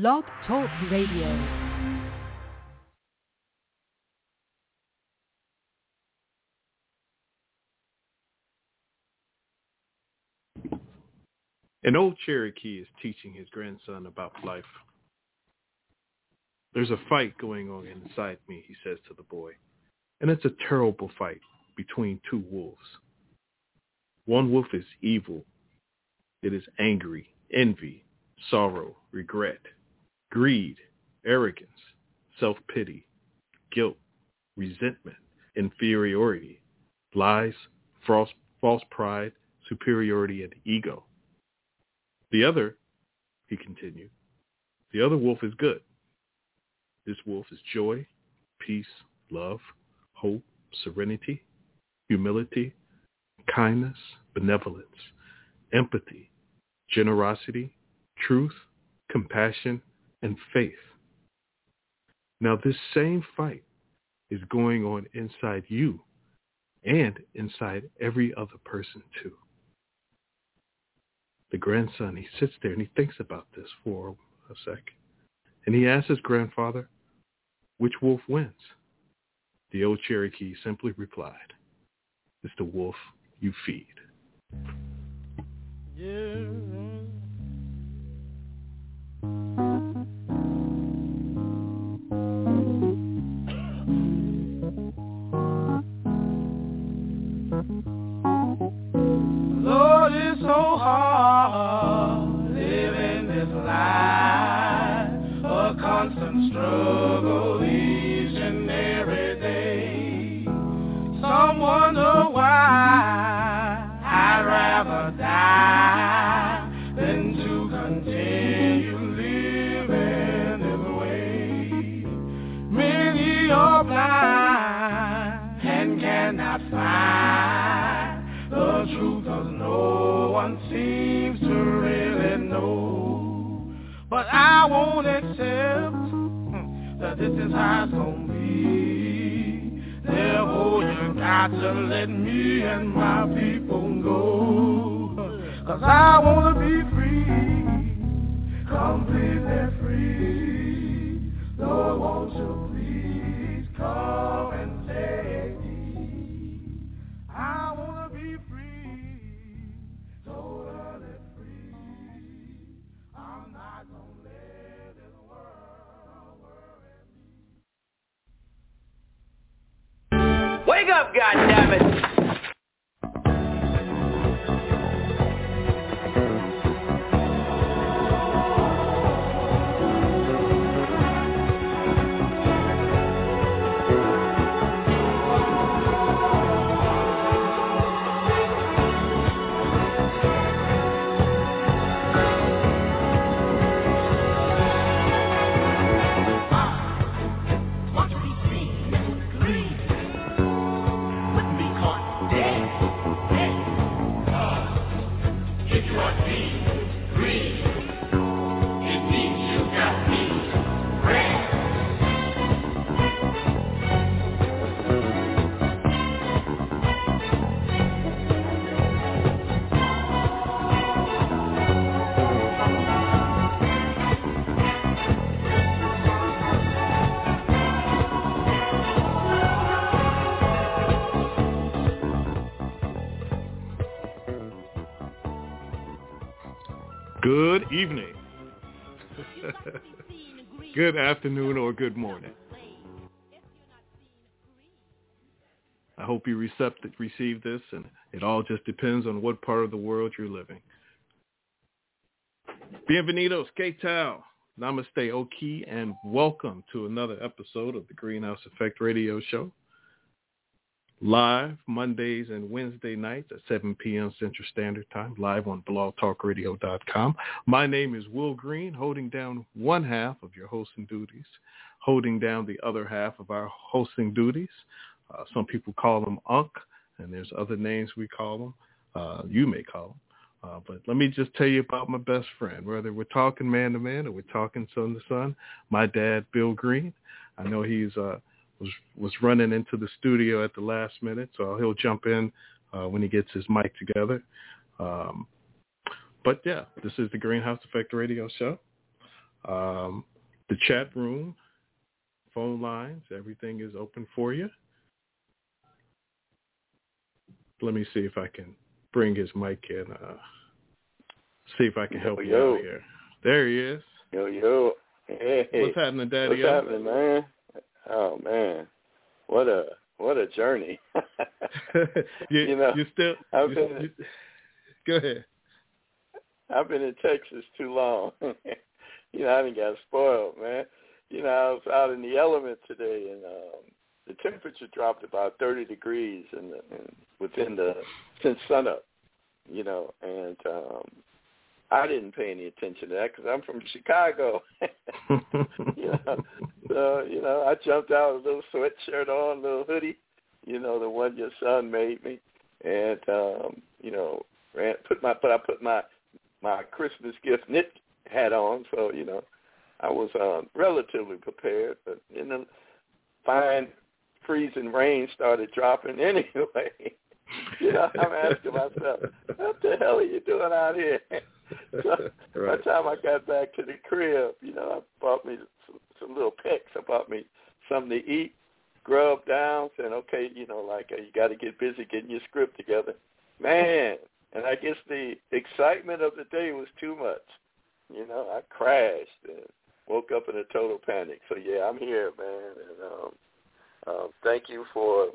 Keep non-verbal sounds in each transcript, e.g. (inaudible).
Blog Talk Radio. An old Cherokee is teaching his grandson about life. There's a fight going on inside me, he says to the boy, and it's a terrible fight between two wolves. One wolf is evil. It is angry, envy, sorrow, regret, greed, arrogance, self-pity, guilt, resentment, inferiority, lies, false, false pride, superiority, and ego. The other, he continued, the other wolf is good. This wolf is joy, peace, love, hope, serenity, humility, kindness, benevolence, empathy, generosity, truth, compassion, and faith. Now this same fight is going on inside you and inside every other person too. The grandson, he sits there and he thinks about this for a sec. And he asks his grandfather, which wolf wins? The old Cherokee simply replied, it's the wolf you feed. Yeah. Lord, it's so hard I won't accept hmm, that this is how it's gonna be. Therefore you got to let me and my people go. Cause I wanna be free, completely free. Good evening. (laughs) good afternoon or good morning. I hope you recept- receive this, and it all just depends on what part of the world you're living. Bienvenidos, K-Tal. Namaste, Oki, and welcome to another episode of the Greenhouse Effect Radio Show. Live Mondays and Wednesday nights at 7 p.m. Central Standard Time, live on blogtalkradio.com. My name is Will Green, holding down one half of your hosting duties, holding down the other half of our hosting duties. Uh, some people call them UNC, and there's other names we call them. Uh, you may call them. Uh, but let me just tell you about my best friend. Whether we're talking man to man or we're talking son to son, my dad, Bill Green. I know he's uh, was was running into the studio at the last minute, so he'll jump in uh, when he gets his mic together. Um, but yeah, this is the Greenhouse Effect Radio Show. Um, the chat room, phone lines, everything is open for you. Let me see if I can bring his mic in. Uh, see if I can help yo, you yo. out here. There he is. Yo, yo. Hey. What's happening, Daddy? What's happening, man? Oh man. What a what a journey. (laughs) (laughs) you, You know, you still. I've you- been- you- go ahead. I've been in Texas too long. (laughs) you know, I didn't got spoiled, man. You know, I was out in the element today, and um, the temperature dropped about 30 degrees in the, in, within the since sunup. You know, and um, I didn't pay any attention to that because I'm from Chicago. (laughs) you know, so you know, I jumped out with a little sweatshirt on, a little hoodie, you know, the one your son made me, and um, you know, ran put my but I put my my Christmas gift knit hat on, so you know, I was um, relatively prepared. But in the fine freezing rain started dropping (laughs) anyway. you know, I'm asking myself, what the hell are you doing out here? (laughs) so by the time I got back to the crib, you know, I bought me some, some little picks. I bought me something to eat, grub down, saying, okay, you know, like uh, you got to get busy getting your script together. Man, and I guess the excitement of the day was too much. You know, I crashed and woke up in a total panic. So yeah, I'm here, man, and um, uh, thank you for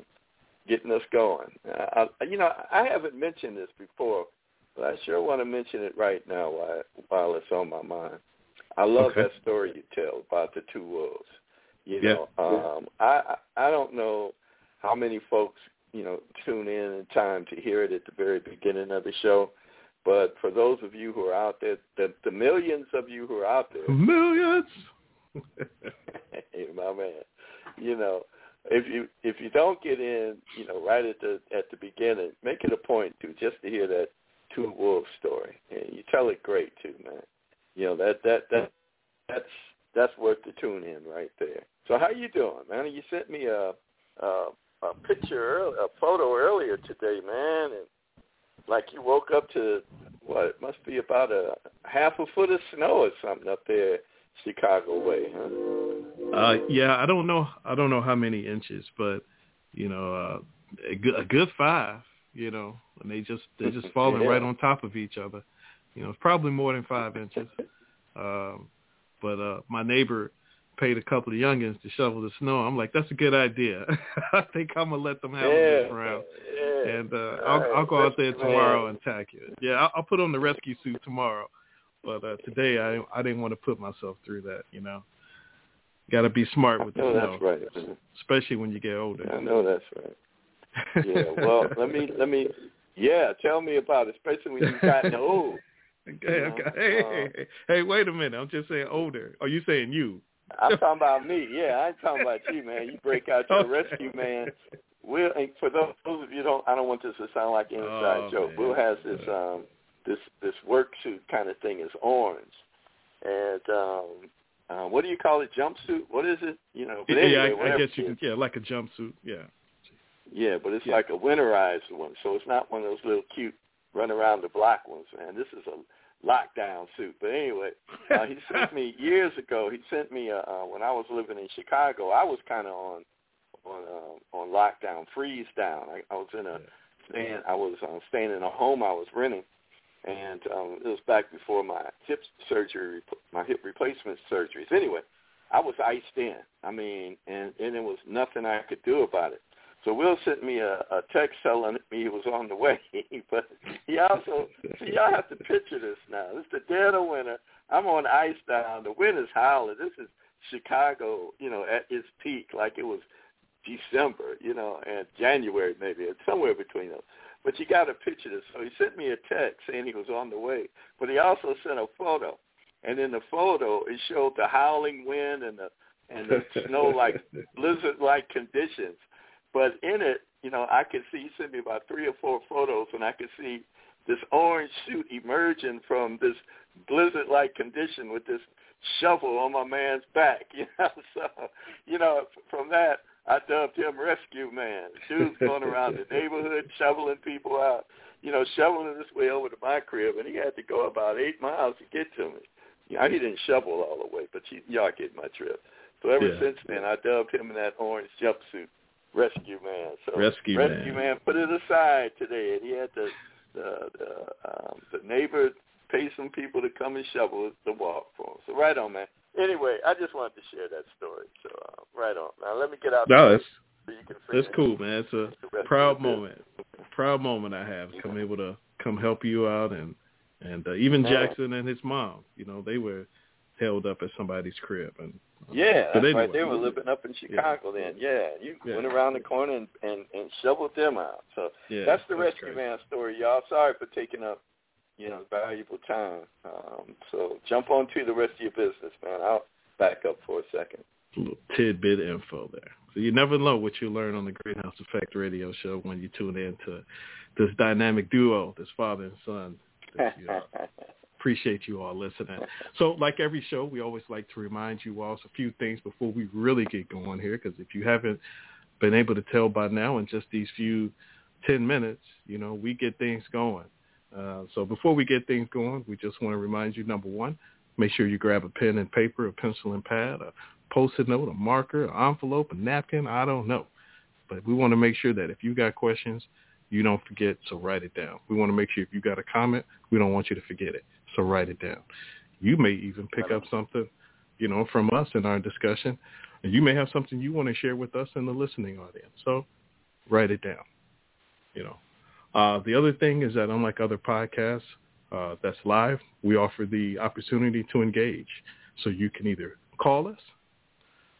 getting us going. Uh, I, you know, I haven't mentioned this before, but I sure want to mention it right now while, while it's on my mind. I love Okay. that story you tell about the two wolves. You Yeah. know, um, I I I don't know how many folks you know tune in in time to hear it at the very beginning of the show, but for those of you who are out there, the the millions of you who are out there, Millions. (laughs) (laughs) hey, my man, you know, if you if you don't get in, you know, right at the at the beginning, make it a point to just to hear that two wolves story, and you tell it great too, man. You know that that that that's that's worth the tune in right there. So how you doing, man? You sent me a a, a picture, a photo earlier today, man, and like you woke up to what it must be about a half a foot of snow or something up there, Chicago way, huh? Uh, yeah, I don't know. I don't know how many inches, but you know, uh, a good, a good five. You know, and they just they're just (laughs) falling Yeah. right on top of each other. You know, it's probably more than five inches. Um, but uh, my neighbor paid a couple of youngins to shovel the snow. I'm like, that's a good idea. (laughs) I think I'm gonna let them have it yeah, this round. yeah. And uh, I'll, right, I'll go out there tomorrow and tack it. Yeah, I'll, I'll put on the rescue suit tomorrow. But uh, today I I didn't want to put myself through that. You know, got to be smart with the snow, that's right. especially when you get older. I know that's right. Yeah. Well, let me let me. Yeah, tell me about it, especially when you've gotten (laughs) old. Okay, Yeah, okay. Hey, uh, hey, hey, wait a minute. I'm just saying older. Are you saying you? I'm talking about me. Yeah, I ain't talking about you, man. You break out your (laughs) Okay. rescue man. Will and for those those of you don't, I don't want this to sound like an inside Oh, joke. man. Will has this um this this work suit kind of thing is orange, and um uh, what do you call it? Jumpsuit? What is it? You know. But yeah, I, I guess you can. Yeah, like a jumpsuit. Yeah. Yeah, but it's Yeah. like a winterized one, so it's not one of those little cute run around the block ones, man. This is a lockdown suit. But anyway, uh, he (laughs) sent me years ago. He sent me uh, uh, when I was living in Chicago. I was kind of on on uh, on lockdown, freeze down. I, I was in a staying. I was uh, staying in a home I was renting, and um, it was back before my hip surgery, my hip replacement surgeries. Anyway, I was iced in. I mean, and and there was nothing I could do about it. So Will sent me a, a text telling me he was on the way, (laughs) but he also see y'all have to picture this now. This is the dead of winter. I'm on ice down. The wind is howling. This is Chicago, you know, at its peak, like it was December, you know, and January maybe, it's somewhere between those. But you got to picture this. So he sent me a text saying he was on the way, but he also sent a photo, and in the photo it showed the howling wind and the and the snow like (laughs) blizzard-like conditions. But in it, you know, I could see he sent me about three or four photos, and I could see this orange suit emerging from this blizzard-like condition with this shovel on my man's back. (laughs) You know, so you know, from that I dubbed him Rescue Man. Dude's going around the neighborhood shoveling people out. You know, shoveling his way over to my crib, and he had to go about eight miles to get to me. You know, he didn't shovel all the way, but you, y'all get my drift. So ever Yeah. since then, I dubbed him in that orange jumpsuit, Rescue Man. So Rescue Rescue Man. Man put it aside today, and he had the the the, um, the neighbor pay some people to come and shovel the walk for him. So right on, man. Anyway, I just wanted to share that story. So uh, right on. Now let me get out. No, there that's so that's cool, man. It's a proud moment. Proud moment I have come able to come help you out and and uh, even Jackson and his mom. You know, they were held up at somebody's crib and uh, Yeah, that's right. They were living up in Chicago then. Yeah, you Yeah. went around the corner and, and and shoveled them out. So yeah, that's the rescue great. man story, y'all. Sorry for taking up, you know, valuable time. Um, so jump on to the rest of your business, man. I'll back up for a second. A little tidbit info there. So you never know what you learn on the Greenhouse Effect radio show when you tune in to this dynamic duo, this father and son. That you, (laughs) appreciate you all listening. So like every show, we always like to remind you all a few things before we really get going here, because if you haven't been able to tell by now in just these few 10 minutes, you know, we get things going. Uh, so before we get things going, we just want to remind you, number one, make sure you grab a pen and paper, a pencil and pad, a post-it note, a marker, an envelope, a napkin, I don't know. But we want to make sure that if you got questions, you don't forget, so write it down. We want to make sure if you got a comment, we don't want you to forget it, so write it down. You may even pick up something, you know, from us in our discussion, and you may have something you want to share with us in the listening audience. So write it down, you know. Uh, the other thing is that unlike other podcasts uh, that's live, we offer the opportunity to engage. So you can either call us.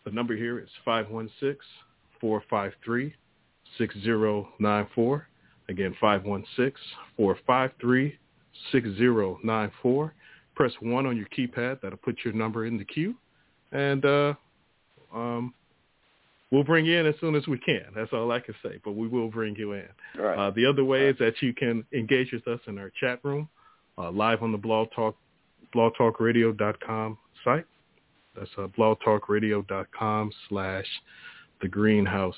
The number here is 516-453-6094. Again, 516-453-6094. Press 1 on your keypad. That'll put your number in the queue. And uh, um, we'll bring you in as soon as we can. That's all I can say. But we will bring you in. Right. Uh, the other way is that you can engage with us in our chat room, uh, live on the Blog Talk, blogtalkradio.com site. That's uh, blogtalkradio.com slash the Greenhouse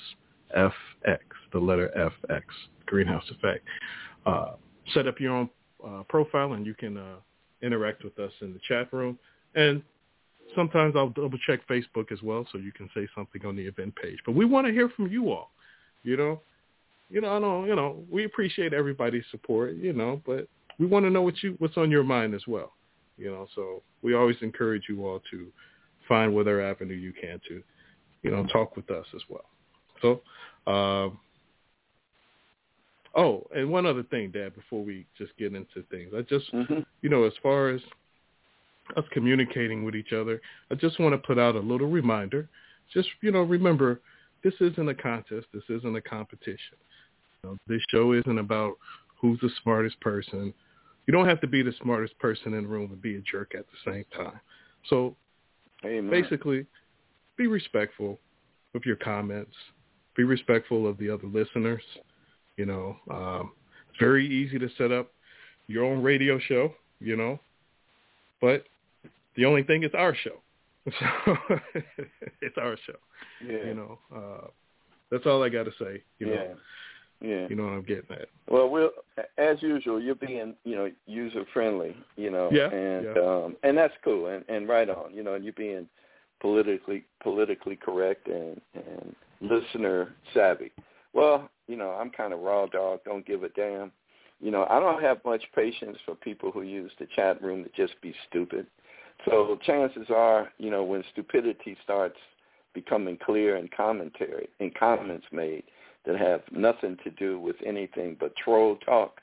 FX, the letter FX, Greenhouse Effect. Uh, set up your own uh, profile and you can uh, interact with us in the chat room. And sometimes I'll double check Facebook as well so you can say something on the event page. But we want to hear from you all, you know you know, I know, you know, we appreciate everybody's support, you know, but we want to know what you what's on your mind as well, you know. So we always encourage you all to find whatever avenue you can to, you know, talk with us as well. So, um, oh, and one other thing, Dad, before we just get into things, I just, hmm you know, as far as us communicating with each other, I just want to put out a little reminder. Just, you know, remember, this isn't a contest. This isn't a competition. You know, this show isn't about who's the smartest person. You don't have to be the smartest person in the room and be a jerk at the same time. So Amen. basically, be respectful of your comments. Be respectful of the other listeners. You know, um, it's very easy to set up your own radio show. You know, but the only thing is our show. (laughs) So (laughs) it's our show. yeah. You know, uh, that's all I got to say. You know, yeah. Yeah. you know what I'm getting at. Well, we'll as usual. You're being, you know, user friendly. You know, Yeah, and yeah. um, and that's cool. And and right on. You know, and you're being politically politically correct and and listener savvy. Well, you know, I'm kind of raw dog. Don't give a damn. You know, I don't have much patience for people who use the chat room to just be stupid. So chances are, you know, when stupidity starts becoming clear in commentary and comments made that have nothing to do with anything but troll talk,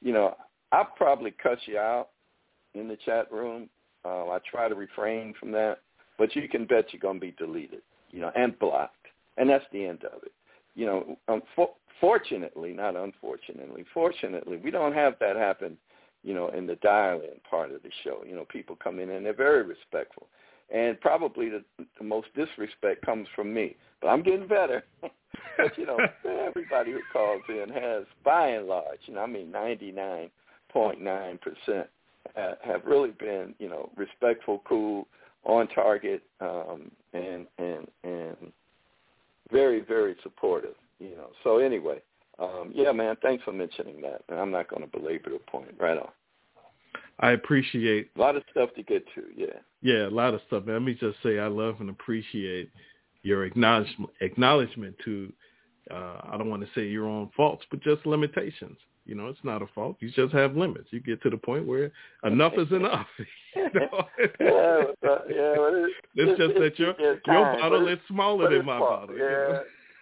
you know, I'll probably cut you out in the chat room. Uh, I try to refrain from that, but you can bet you're going to be deleted, you know, and blocked, and that's the end of it. You know, unfo- fortunately, not unfortunately, fortunately, we don't have that happen, you know, in the dial-in part of the show. You know, people come in and they're very respectful, and probably the, the most disrespect comes from me, but I'm getting better. (laughs) but you know, (laughs) everybody who calls in has, by and large, you know, I mean, 99.9 percent have really been, you know, respectful, cool, on target, um, and and and very very supportive. You know. So anyway, um, yeah, man, thanks for mentioning that. And I'm not going to belabor the point. Right on. I appreciate a lot of stuff to get to. Yeah. Yeah, a lot of stuff. Let me just say I love and appreciate your acknowledgement acknowledgement to uh, I don't want to say your own faults, but just limitations. You know, it's not a fault. You just have limits. You get to the point where enough is (laughs) enough. (laughs) you know? yeah, uh, yeah. Well, (laughs) it's, it's, just that your your bottle is smaller than my fault. bottle. Yeah.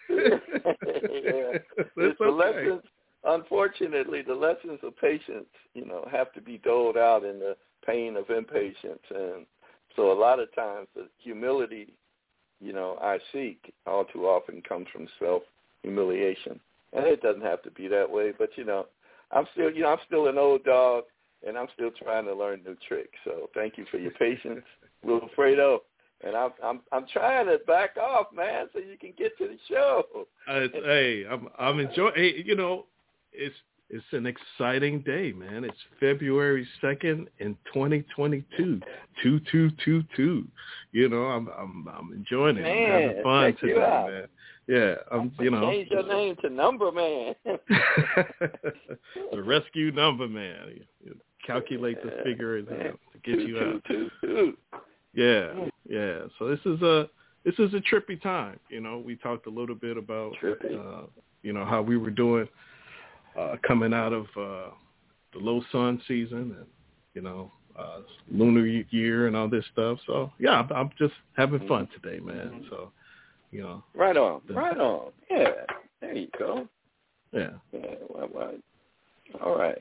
You know? yeah. it's the okay. lessons. Unfortunately, the lessons of patience, you know, have to be doled out in the pain of impatience, and so a lot of times the humility, you know, I seek all too often comes from self humiliation, and it doesn't have to be that way. But you know, I'm still, you know, I'm still an old dog, and I'm still trying to learn new tricks. So thank you for your patience, Wilfredo. And I'm I'm I'm trying to back off, man, so you can get to the show. Uh, hey, I'm I'm enjoying. Hey, you know, it's it's an exciting day, man. It's February second in 2022, two two two two. You know, I'm I'm I'm enjoying it. I'm having fun today, man. Yeah, I'm you know Change your name to Number Man. (laughs) the rescue number man. You- calculate the figure you know, to get you out. Two, two, two. Yeah, yeah. So this is a this is a trippy time. You know, we talked a little bit about Trippy. uh, you know how we were doing uh, coming out of uh, the low sun season and you know uh, lunar year and all this stuff. So yeah, I'm, I'm just having fun today, man. So you know, Right on, The- right on. Yeah, there you go. yeah. Yeah, well, well. All right.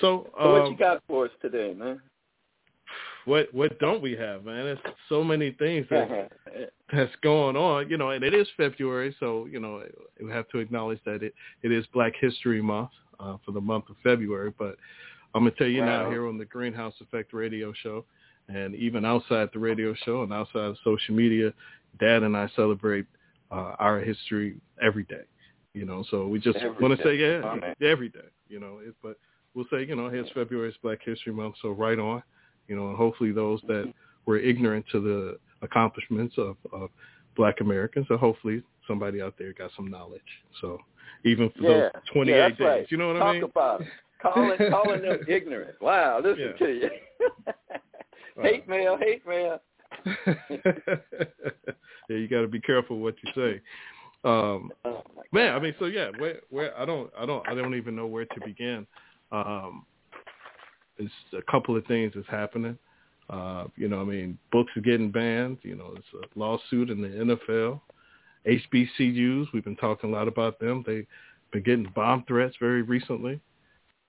So, So what um, you got for us today, man? what what don't we have, man? There's so many things that (laughs) that's going on, you know, and it is February, so you know we have to acknowledge that it it is Black History Month uh, for the month of February. But I'm gonna tell you now here on the Greenhouse Effect Radio Show, and even outside the radio show and outside of social media, Dad and I celebrate uh, our history every day. You know, so we just want to say yeah, Oh, every day. You know, it, but we'll say you know here's February's Black History Month, so right on. You know, and hopefully those that were ignorant to the accomplishments of, of black Americans. So hopefully somebody out there got some knowledge. So even for Yeah, those 28 yeah, days, right. you know what Talk I mean? Talk about it. Calling, (laughs) calling them ignorant. Wow, listen Yeah. to you. (laughs) Hate mail, hate mail. (laughs) yeah, you got to be careful what you say. Um, man, I mean, so yeah, where, where I don't, I don't, I don't even know where to begin. Um, there's a couple of things that's happening. Uh, you know, I mean, books are getting banned. You know, there's a lawsuit in the NFL. HBCUs, we've been talking a lot about them. They've been getting bomb threats very recently.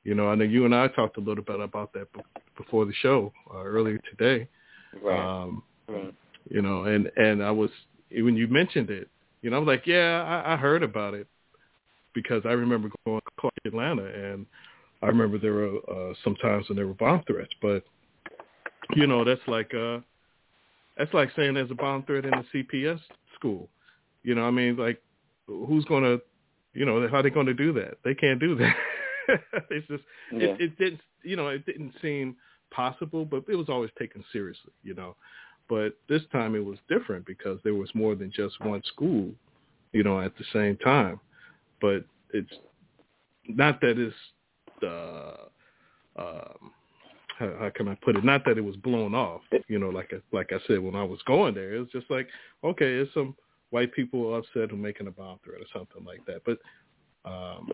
You know, I know you and I talked a little bit about that be- before the show uh, earlier today. right. Um, right. you know, and and I was when you mentioned it, you know, I was like, yeah, I, I heard about it because I remember going to Clark, Atlanta, and I remember there were uh, some times when there were bomb threats, but you know, that's like uh, that's like saying there's a bomb threat in the CPS school. You know, I mean, like, who's gonna, you know, how are they going to do that? They can't do that. (laughs) it's just Yeah. it, it didn't, you know, it didn't seem possible, but it was always taken seriously, you know. But this time it was different because there was more than just one school, you know, at the same time. But it's not that it's uh, um, how, how can I put it? Not that it was blown off, you know, like I, like I said when I was going there, it was just like, okay, it's some white people upset who making a bomb threat or something like that. But um,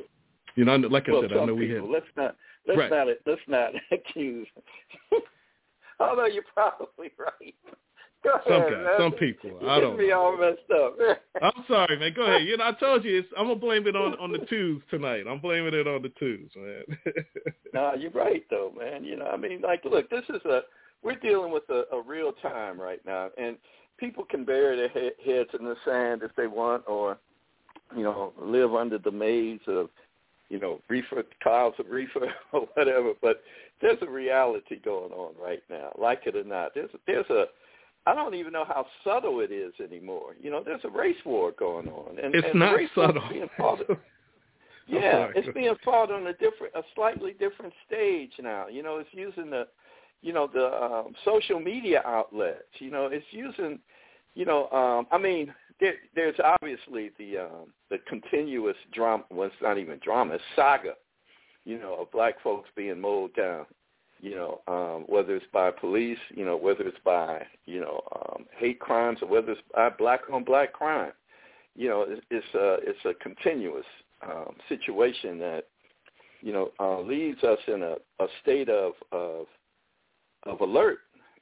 you know, like I well, said, I know we people. had Let's not. Let's Right. not. Let's not (laughs) accuse. (laughs) Although you're probably right. (laughs) Go some guys, man. some people. You I don't. me all messed up. (laughs) I'm sorry, man. Go ahead. You know, I told you, it's, I'm gonna blame it on on the twos tonight. I'm blaming it on the twos, man. No, you're right though, man. You know, I mean, like, look, this is a we're dealing with a, a real time right now, and people can bury their he- heads in the sand if they want, or you know, live under the maze of you know reefer clouds of reefer (laughs) or whatever. But there's a reality going on right now, like it or not. There's there's a I don't even know how subtle it is anymore. You know, there's a race war going on, and it's and not race subtle. Being fought, (laughs) yeah, sorry. it's being fought on a different, a slightly different stage now. You know, it's using the, you know, the um, social media outlets. You know, it's using, you know, um, I mean, there, there's obviously the um, the continuous drama. Well, it's not even drama; it's saga. You know, of black folks being mowed down. you know, um, whether it's by police, you know, whether it's by, you know, um, hate crimes or whether it's by black on black crime. You know, it's, it's a it's a continuous um, situation that, you know, uh, leaves us in a, a state of, of of alert.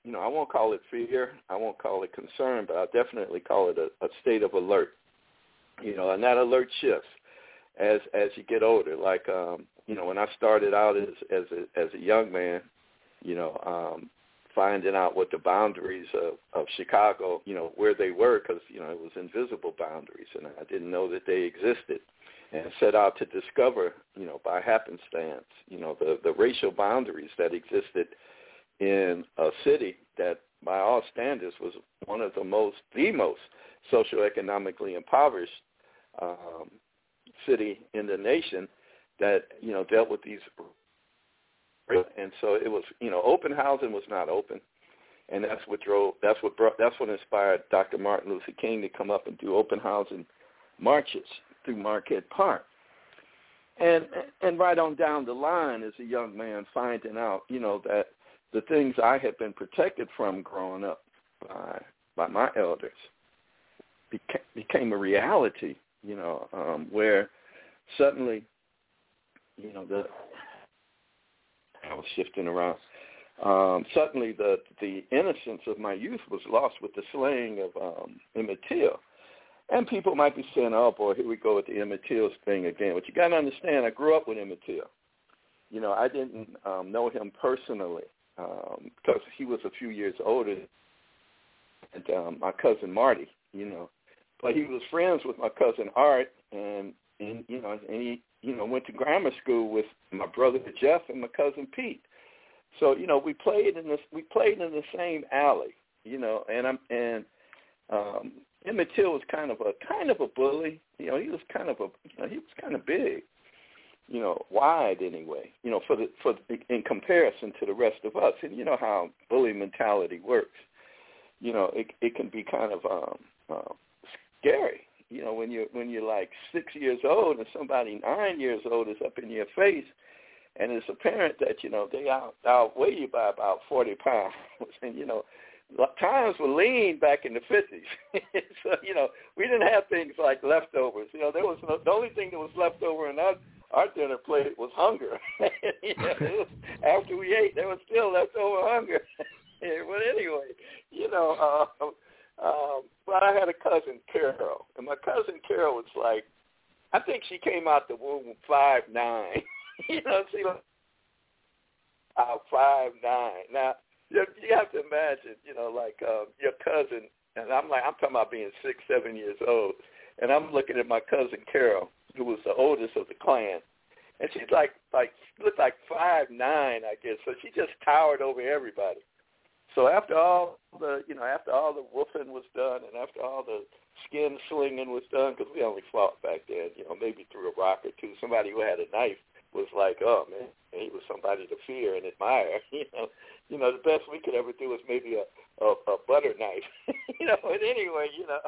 You know, I won't call it fear, I won't call it concern, but I'll definitely call it a, a state of alert. You know, and that alert shifts as as you get older. Like um, you know, when I started out as as a as a young man, you know, um, finding out what the boundaries of of Chicago, you know, where they were, because you know it was invisible boundaries, and I didn't know that they existed, and set out to discover, you know, by happenstance, you know, the the racial boundaries that existed in a city that, by all standards, was one of the most the most socioeconomically impoverished um, city in the nation that you know dealt with these and so it was you know open housing was not open and that's what drove that's what brought that's what inspired Dr. Martin Luther King to come up and do open housing marches through Marquette Park and and right on down the line as a young man finding out you know that the things I had been protected from growing up by by my elders became, became a reality you know um where suddenly you know the I was shifting around. Um, suddenly, the the innocence of my youth was lost with the slaying of um, Emmett Till. And people might be saying, "Oh boy, here we go with the Emmett Till thing again." But you got to understand, I grew up with Emmett Till. You know, I didn't um, know him personally um, because he was a few years older than um, my cousin Marty. You know, but he was friends with my cousin Art, and and you know, and he you know, went to grammar school with my brother Jeff and my cousin Pete. So, you know, we played in this we played in the same alley, you know, and I'm and um Emmett Till was kind of a kind of a bully. You know, he was kind of a you know, he was kind of big. You know, wide anyway. You know, for the for in comparison to the rest of us, and you know how bully mentality works. You know, it it can be kind of um, uh, scary you know, when you're when you're like six years old and somebody nine years old is up in your face, and it's apparent that you know they out outweigh you by about forty pounds, (laughs) and you know, times were lean back in the fifties. (laughs) so you know, we didn't have things like leftovers. You know, there was no, the only thing that was left over in our our dinner plate was hunger. (laughs) after we ate, there was still leftover hunger. (laughs) but anyway, you know. Uh, um, but I had a cousin, Carol, and my cousin Carol was like, I think she came out the womb five nine. (laughs) you know, she was out five nine. Now you, you have to imagine, you know, like uh, your cousin, and I'm like, I'm talking about being six, seven years old, and I'm looking at my cousin Carol, who was the oldest of the clan, and she's like, like looked like five nine, I guess. So she just towered over everybody. So after all the, you know, after all the woofing was done, and after all the skin slinging was done, because we only fought back then, you know, maybe through a rock or two. Somebody who had a knife was like, oh man, he was somebody to fear and admire. (laughs) You know, you know, the best we could ever do was maybe a a, a butter knife. (laughs) you know, but anyway, you know,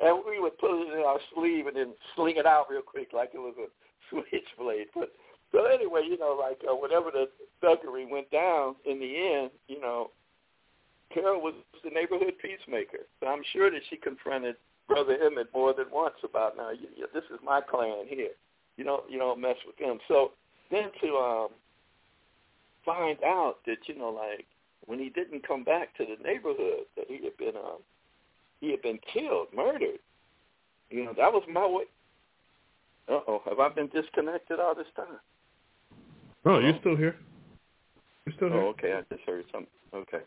and we would put it in our sleeve and then sling it out real quick like it was a (laughs) switchblade. But so anyway, you know, like uh, whenever the thuggery went down in the end, you know, Carol was the neighborhood peacemaker. So I'm sure that she confronted Brother Emmett more than once about, now, you, you, this is my clan here. You don't, you don't mess with them. So then to um, find out that, you know, like when he didn't come back to the neighborhood, that he had been, um, he had been killed, murdered. You know, that was my way. Uh-oh, have I been disconnected all this time? Oh, you're still here. You're still here. Oh, okay. I just heard something. Okay.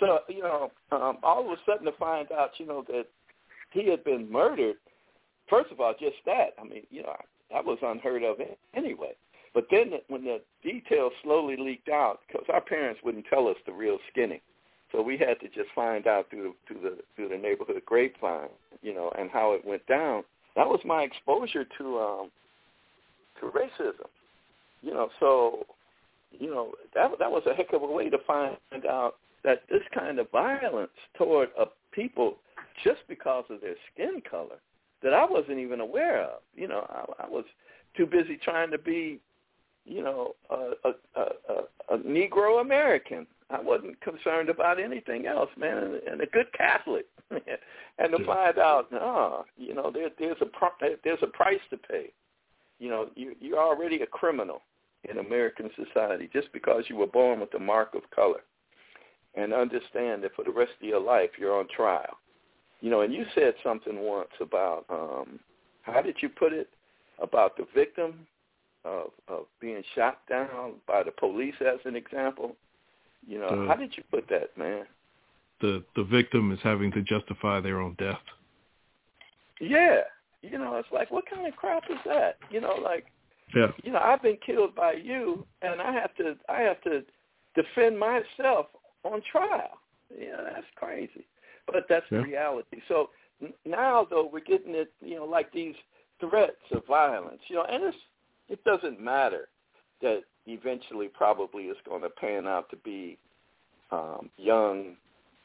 So, you know, um, all of a sudden to find out, you know, that he had been murdered, first of all, just that, I mean, you know, that was unheard of anyway. But then when the details slowly leaked out, because our parents wouldn't tell us the real skinny, so we had to just find out through the, through the through the neighborhood grapevine, you know, and how it went down. That was my exposure to um to racism, you know. So, you know, that that was a heck of a way to find out that this kind of violence toward a people just because of their skin color that I wasn't even aware of. You know, I, I was too busy trying to be you know, a, a, a, a Negro American. I wasn't concerned about anything else, man, and, and a good Catholic. (laughs) and to find out, no, you know, there, there's a pr- there's a price to pay. You know, you you're already a criminal in American society just because you were born with the mark of color. And understand that for the rest of your life you're on trial. You know, and you said something once about um how did you put it about the victim of of being shot down by the police as an example. You know, The- how did you put that, man? The the victim is having to justify their own death. Yeah. You know, it's like what kind of crap is that? You know, like Yeah. you know, I've been killed by you and I have to I have to defend myself on trial. Yeah, that's crazy. But that's Yeah. the reality. So now though we're getting it, you know, like these threats of violence, you know, and it's it doesn't matter that eventually probably it's going to pan out to be um young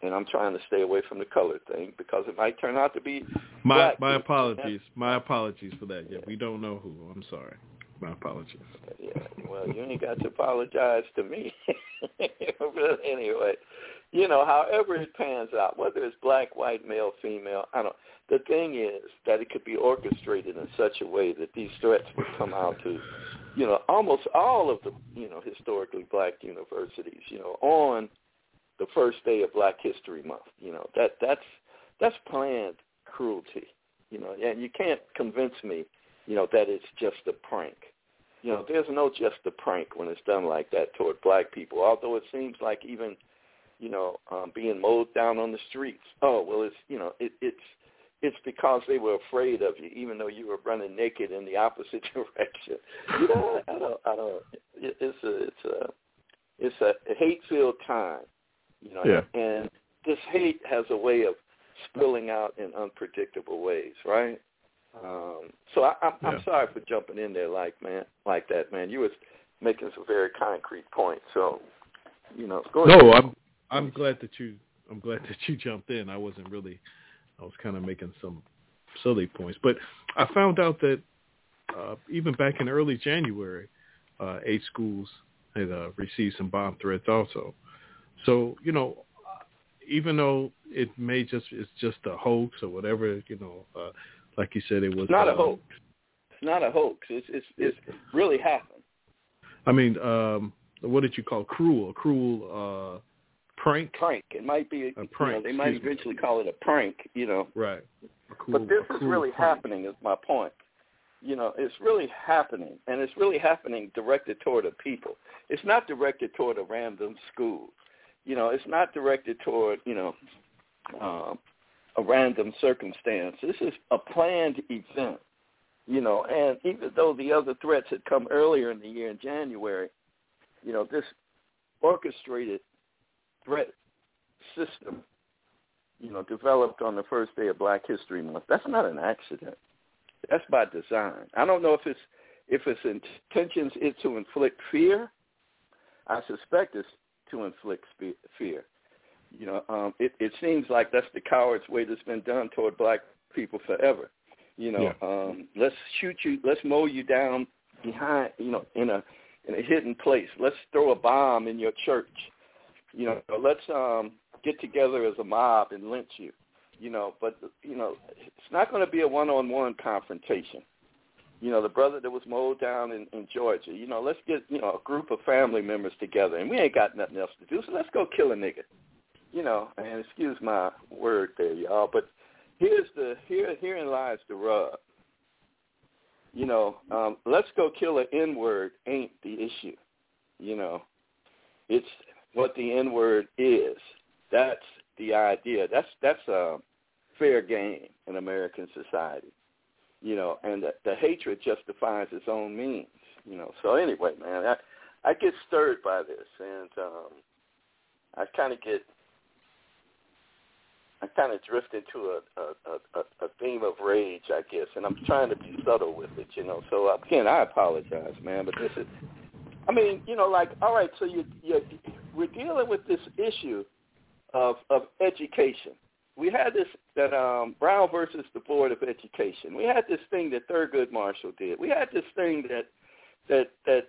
and I'm trying to stay away from the color thing because it might turn out to be My Black my apologies. My apologies for that. Yeah, we don't know who. I'm sorry. My apologies. Yeah, well, you ain't got to apologize to me. (laughs) but anyway, you know, however it pans out, whether it's black, white, male, female, I don't. The thing is that it could be orchestrated in such a way that these threats would come out to, you know, almost all of the, you know, historically black universities, you know, on the first day of Black History Month. You know, that that's that's planned cruelty. You know, and you can't convince me, you know, that it's just a prank you know, there's no just a prank when it's done like that toward black people. Although it seems like even, you know, um, being mowed down on the streets. Oh well, it's you know, it, it's it's because they were afraid of you, even though you were running naked in the opposite (laughs) direction. You know, I don't, I don't. It's a, it's a, it's a hate-filled time. You know, Yeah. and this hate has a way of spilling out in unpredictable ways, right? Um, so I, I'm, I'm sorry for jumping in there like man, like that, man. You was making some very concrete points. So, you know, go ahead. No, I'm I'm glad that you I'm glad (laughs) that you jumped in. I wasn't really I was kind of making some silly points, but I found out that uh, even back in early January, uh, eight schools had uh, received some bomb threats also. So you know, even though it may just it's just a hoax or whatever, you know, uh, like you said, it was It's not a uh, hoax. It's not a hoax. It's it's it's really happened. I mean, um, what did you call cruel? Cruel uh, prank, Prank. It might be. You know, prank, they might excuse me. eventually call it a prank. You know. right? A cruel, But this a is really prank. happening. Is my point. You know, it's really happening, and it's really happening directed toward a people. It's not directed toward a random school. You know, it's not directed toward you know um, a random circumstance. This is a planned event. You know, and even though the other threats had come earlier in the year in January, you know, this orchestrated threat system, you know, developed on the first day of Black History Month. That's not an accident. That's by design. I don't know if it's if its intentions is to inflict fear. I suspect it's to inflict fear. You know, um, it, it seems like that's the coward's way that's been done toward black people forever. You know, um, let's shoot you, let's mow you down behind, you know, in a in a hidden place. Let's throw a bomb in your church. You know, let's um, get together as a mob and lynch you. You know, but you know, it's not going to be a one-on-one confrontation. You know, the brother that was mowed down in, in Georgia. You know, let's get you know a group of family members together, and we ain't got nothing else to do, so let's go kill a nigga. You know, and excuse my word there, y'all, but here's the here herein lies the rub. You know, um, let's go kill an N word ain't the issue. You know, it's what the N word is. That's the idea. That's that's a fair game in American society. You know, and the, the hatred justifies its own means. You know, so anyway, man, I I get stirred by this, and um, I kind of get I kind of drift into a, a, a, a theme of rage, I guess, and I'm trying to be subtle with it, you know. So again, I apologize, man, but this is, I mean, you know, like, all right, so you, you, we're dealing with this issue of of education. We had this that um, Brown versus the Board of Education. We had this thing that Thurgood Marshall did. We had this thing that that that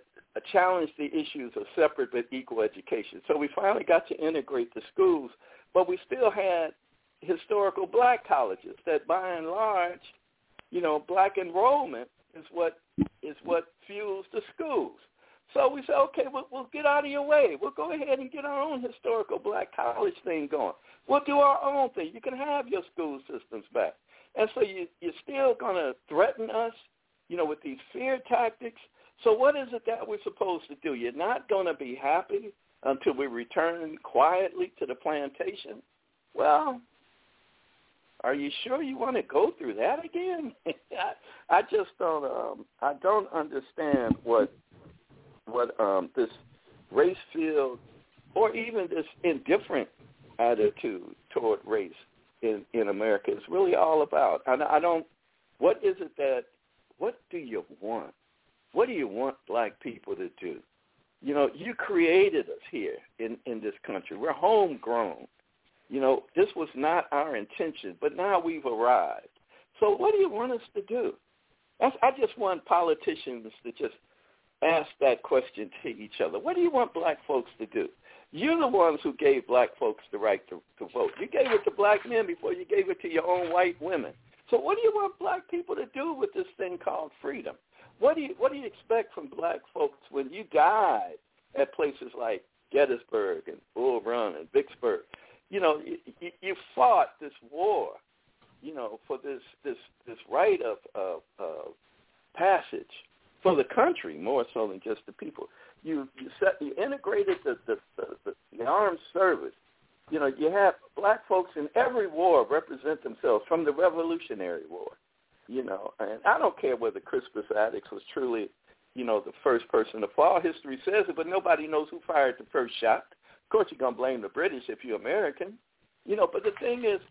challenge the issues of separate but equal education. So we finally got to integrate the schools, but we still had historical black colleges that by and large, you know, black enrollment is what is what fuels the schools. So we said, okay, we'll, we'll get out of your way. We'll go ahead and get our own historical black college thing going. We'll do our own thing. You can have your school systems back. And so you, you're still going to threaten us, you know, with these fear tactics. So what is it that we're supposed to do? You're not going to be happy until we return quietly to the plantation. Well, are you sure you want to go through that again? (laughs) I, I just don't. Um, I don't understand what what um, this race field or even this indifferent attitude toward race in, in America is really all about. I, I don't. What is it that? What do you want? What do you want black people to do? You know, you created us here in in this country. We're homegrown. You know, this was not our intention, but now we've arrived. So what do you want us to do? That's, I just want politicians to just ask that question to each other. What do you want black folks to do? You're the ones who gave black folks the right to, to vote. You gave it to black men before you gave it to your own white women. So what do you want black people to do with this thing called freedom? What do you what do you expect from black folks when you died at places like Gettysburg and Bull Run and Vicksburg? You know, you, you fought this war, you know, for this this this right of of, of passage for the country more so than just the people. You you set you integrated the the, the, the armed service. You know, you have black folks in every war represent themselves from the Revolutionary War. You know, and I don't care whether Crispus Attucks was truly, you know, the first person to fall. History says it, but nobody knows who fired the first shot. Of course, you're gonna blame the British if you're American. You know, but the thing is,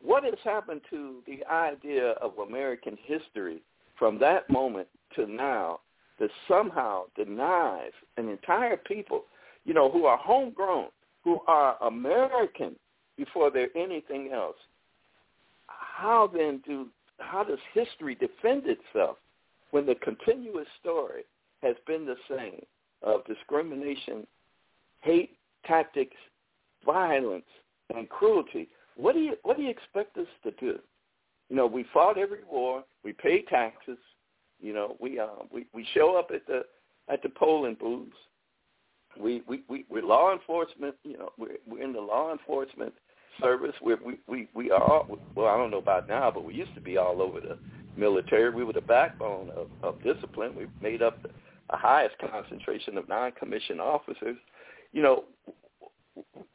what has happened to the idea of American history from that moment to now that somehow denies an entire people, you know, who are homegrown, who are American before they're anything else. How then do how does history defend itself when the continuous story has been the same of discrimination, hate tactics, violence, and cruelty? What do you what do you expect us to do? You know, we fought every war, we paid taxes, you know, we uh, we we show up at the at the polling booths. We we we we're law enforcement. You know, we're we're in the law enforcement service. We're, we we we are well. I don't know about now, but we used to be all over the military. We were the backbone of, of discipline. We made up the, the highest concentration of non-commissioned officers. You know,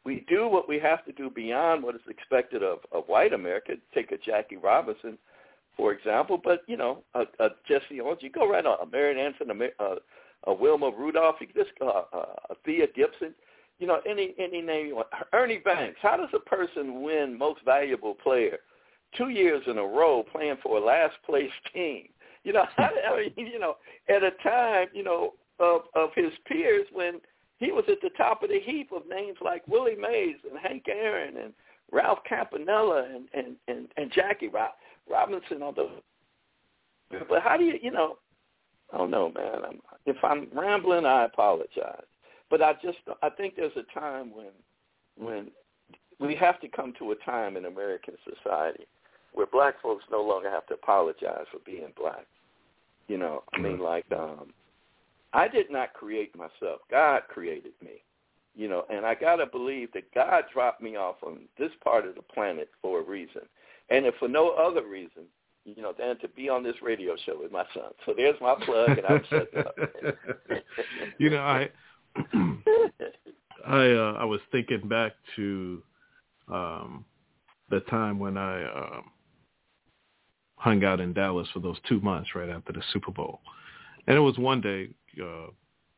we do what we have to do beyond what is expected of, of white America. Take a Jackie Robinson for example. But you know, a, a Jesse Owens, you go right on a Marian Anderson, a, a, a Wilma Rudolph, you just uh, uh, a Thea Gibson, you know, any any name you want. Ernie Banks. How does a person win Most Valuable Player two years in a row playing for a last place team? You know, I mean, (laughs) you know, at a time, you know, of of his peers when he was at the top of the heap of names like Willie Mays and Hank Aaron and Ralph Campanella and and and, and Jackie Rob. Robinson on the. But how do you, you know? I don't know, man. I'm, if I'm rambling, I apologize. But I just, I think there's a time when, when we have to come to a time in American society where black folks no longer have to apologize for being black. You know, I mean, like, um, I did not create myself. God created me. You know, and I gotta believe that God dropped me off on this part of the planet for a reason and if for no other reason, you know, than to be on this radio show with my son. So there's my plug, and I'm shut up. (laughs) you know, I (clears throat) I uh, I was thinking back to um, the time when I um, hung out in Dallas for those two months right after the Super Bowl, and it was one day, uh,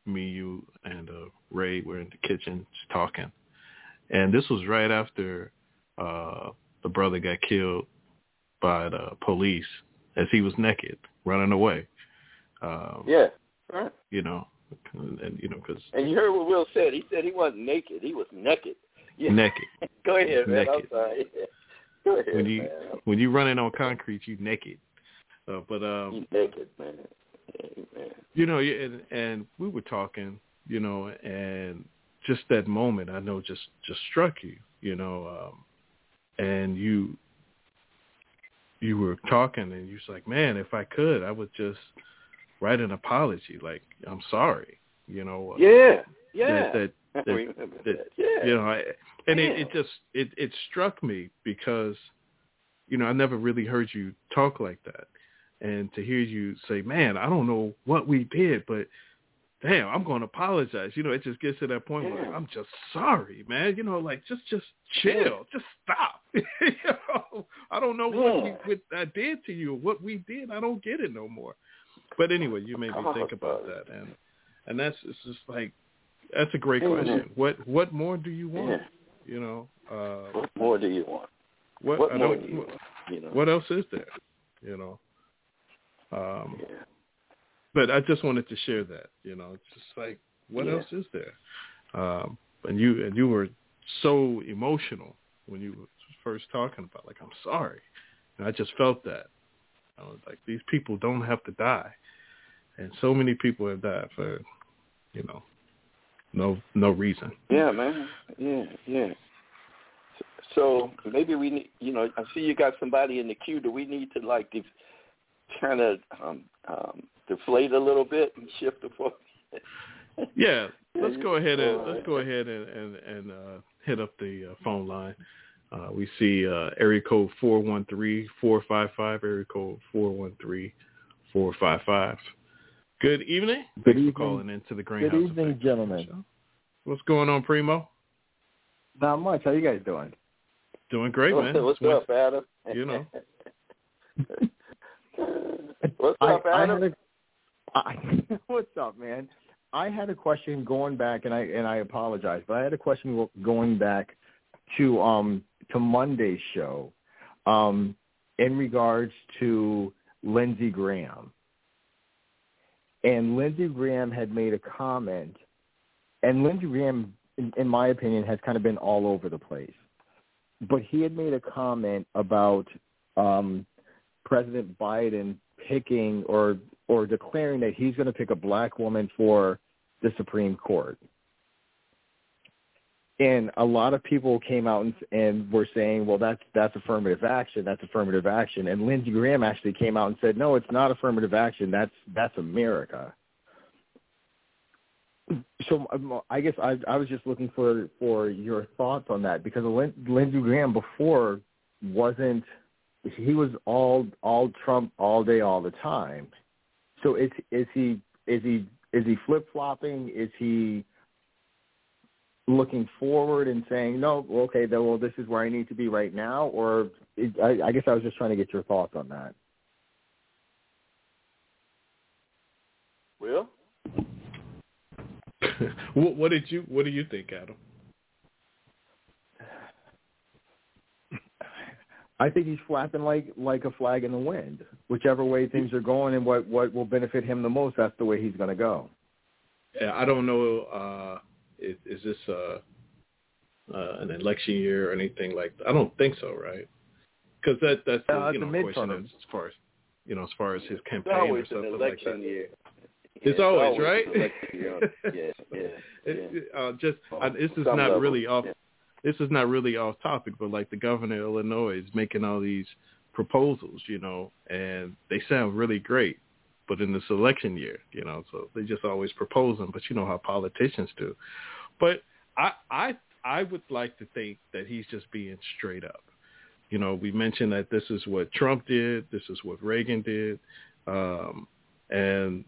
me, you, and uh, Ray were in the kitchen talking, and this was right after uh, the brother got killed by the police as he was naked running away. Um, yeah, right. You know, and, and you know because and you heard what Will said. He said he wasn't naked. He was naked. Yeah. Naked. (laughs) Go ahead, man. Naked. I'm sorry. (laughs) Go ahead, when you man. when you running on concrete, you naked. Uh, but um, you naked, man. Amen. you know, and and we were talking, you know, and just that moment, I know, just just struck you, you know, um, and you you were talking, and you was like, man, if I could, I would just write an apology, like I'm sorry, you know. uh, Yeah, yeah. That, (laughs) that, that, that that. Yeah. you know, I, and it, it just it it struck me because, you know, I never really heard you talk like that, and to hear you say, "Man, I don't know what we did, but damn, I'm going to apologize." You know, it just gets to that point where Yeah. I'm just sorry, man. You know, like just just chill, just stop. (laughs) you know, I don't know what we what I did to you, what we did. I don't get it no more. But anyway, you made me think about (laughs) that, and and that's it's just like that's a great question. What what more do you want? Yeah. You know, uh, What more do you want? what, What more don't, do you what, want? You know. what else is there? You know, um, Yeah. But I just wanted to share that. You know, it's just like what Yeah. else is there? Um, and you and you were so emotional when you were first talking about like I'm sorry, and I just felt that. I was like these people don't have to die, and so many people have died for, you know, no no reason. Yeah, man. Yeah, yeah. So maybe we need, you know, I see you got somebody in the queue. Do we need to like kind of um, um, deflate a little bit and shift the focus? Yeah, (laughs) let's go ahead and All let's go ahead and and, and uh, hit up the uh, phone line. Uh, we see uh, area code four one three four five five. Area code four one three four five five. Good evening. Good Thanks evening. for calling into the Greenhouse. Good evening, Effect gentlemen. What's going on, Primo? Not much. How you guys doing? Doing great, man. What's It's up, Adam? You know. (laughs) What's I, up, I Adam? I, (laughs) what's up, man? I had a question going back, and I and I apologize, but I had a question going back to um to Monday's show, um, in regards to Lindsey Graham. And Lindsey Graham had made a comment, and Lindsey Graham, in, in my opinion, has kind of been all over the place. But he had made a comment about um, President Biden picking or or declaring that he's going to pick a black woman for the Supreme Court. And a lot of people came out and, and were saying, "Well, that's that's affirmative action. That's affirmative action." And Lindsey Graham actually came out and said, "No, it's not affirmative action. That's that's America." So um, I guess I, I was just looking for for your thoughts on that because Lin, Lindsey Graham before wasn't he was all all Trump all day all the time. So is is he is he is he flip flopping? Is he looking forward and saying no? Okay, then well this is where I need to be right now, or it, I, I guess I was just trying to get your thoughts on that. Well, (laughs) what, what did you What do you think, Adam? I think he's flapping like like a flag in the wind. Whichever way things are going and what what will benefit him the most, that's the way he's going to go. Yeah, I don't know. Uh, is, is this uh, uh, an election year or anything like? that? I don't think so, right? Because that that's the, Uh, you know a question midterm. as, as far as you know as far as his It's campaign or always an something like that. year. It's Yeah, always, an right? election year. Yeah, yeah, (laughs) yeah. It, uh, just uh, this is Some not level, really off. yeah. This is not really off topic, but like the governor of Illinois is making all these proposals, you know, and they sound really great. But in this election year, you know, so they just always propose them. But you know how politicians do. But I I I would like to think that he's just being straight up. You know, we mentioned that this is what Trump did, this is what Reagan did, um, and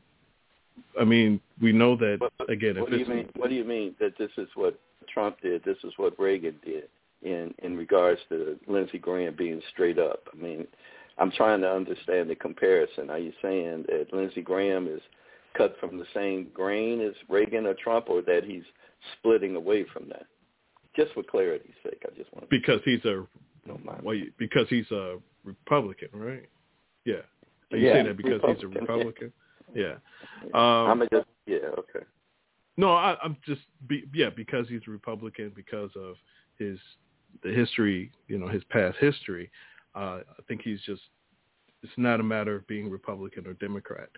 I mean we know that again. what if do you mean? What do you mean that this is what Trump did? This is what Reagan did in in regards to Lindsey Graham being straight up. I mean, I'm trying to understand the comparison. Are you saying that Lindsey Graham is cut from the same grain as Reagan or Trump, or that he's splitting away from that? Just for clarity's sake, I just want to because he's a don't mind. well, because he's a Republican, right? Yeah. Are you Yeah, saying that because he's a Republican, Republican? (laughs) Yeah. Um, I'm a just yeah okay. No, I, I'm just be, yeah because he's a Republican because of his the history, you know, his past history. Uh, I think he's just it's not a matter of being Republican or Democrat.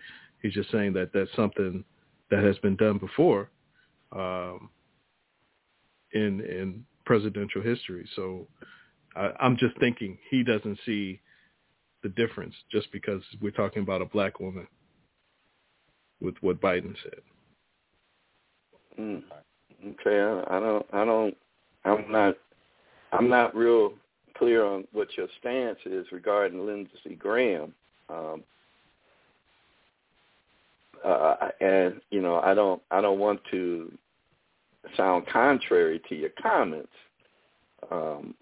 He's just saying that that's something that has been done before um, in in presidential history. So I, I'm just thinking he doesn't see the difference just because we're talking about a black woman with what Biden said. Mm. Okay, I, I don't, I don't, I'm not, I'm not real clear on what your stance is regarding Lindsey Graham. Um, uh, and you know, I don't, I don't want to sound contrary to your comments. Um,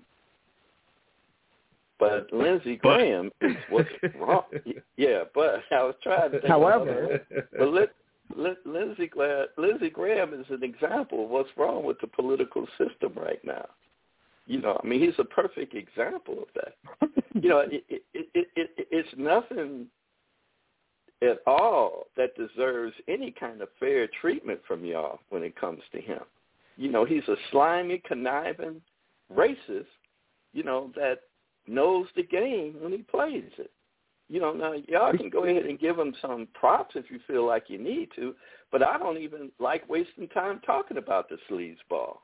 but Lindsey Graham is what's (laughs) wrong. Yeah, but I was trying to. However, but let, Lindsey, Lindsey Graham is an example of what's wrong with the political system right now. You know, I mean, he's a perfect example of that. (laughs) you know, it, it, it, it, it's nothing at all that deserves any kind of fair treatment from y'all when it comes to him. You know, he's a slimy, conniving racist, you know, that knows the game when he plays it. You know, now y'all can go ahead and give him some props if you feel like you need to, but I don't even like wasting time talking about the sleazeball.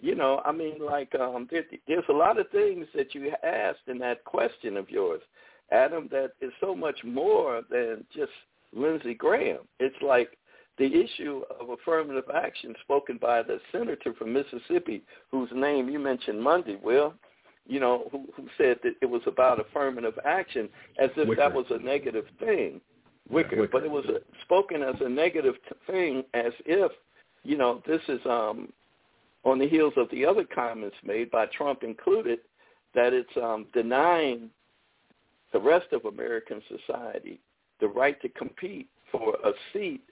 You know, I mean, like um, there, there's a lot of things that you asked in that question of yours, Adam, that is so much more than just Lindsey Graham. It's like the issue of affirmative action spoken by the senator from Mississippi, whose name you mentioned Monday, Will, you know, who, who said that it was about affirmative action as if Wicker. that was a negative thing. Wicker, Wicker. but it was a, spoken as a negative thing as if, you know, this is um, on the heels of the other comments made by Trump included, that it's um, denying the rest of American society the right to compete for a seat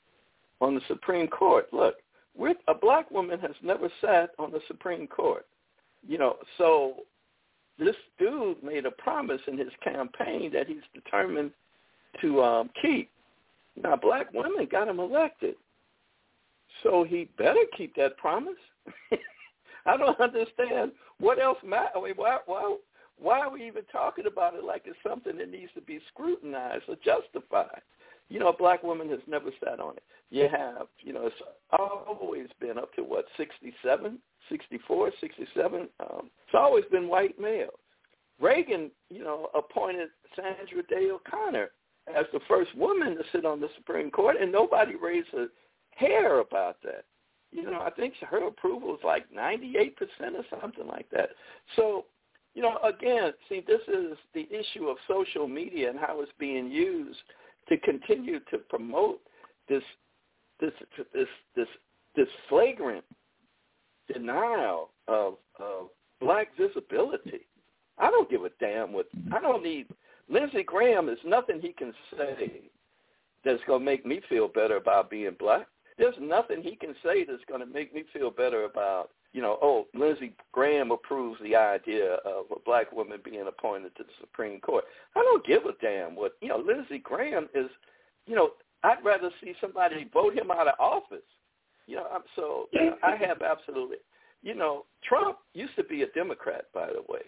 on the Supreme Court. Look, we're, a black woman has never sat on the Supreme Court. You know, so this dude made a promise in his campaign that he's determined to um, keep. Now, black women got him elected, so he better keep that promise. (laughs) I don't understand what else matter. I mean, why, why, why are we even talking about it like it's something that needs to be scrutinized or justified? You know, a black woman has never sat on it. You have, you know, it's always been up to what, 67, 64, 67. Um, it's always been white males. Reagan, you know, appointed Sandra Day O'Connor as the first woman to sit on the Supreme Court, and nobody raised a hair about that. You know, I think her approval is like 98% or something like that. So, you know, again, see, this is the issue of social media and how it's being used to continue to promote this this this this this flagrant denial of of black visibility. I don't give a damn what I don't need Lindsey Graham is nothing he can say that's gonna make me feel better about being black. There's nothing he can say that's gonna make me feel better about you know, oh, Lindsey Graham approves the idea of a black woman being appointed to the Supreme Court. I don't give a damn what you know. Lindsey Graham is, you know, I'd rather see somebody vote him out of office. You know, I'm so you know, I have absolutely. You know, Trump used to be a Democrat, by the way.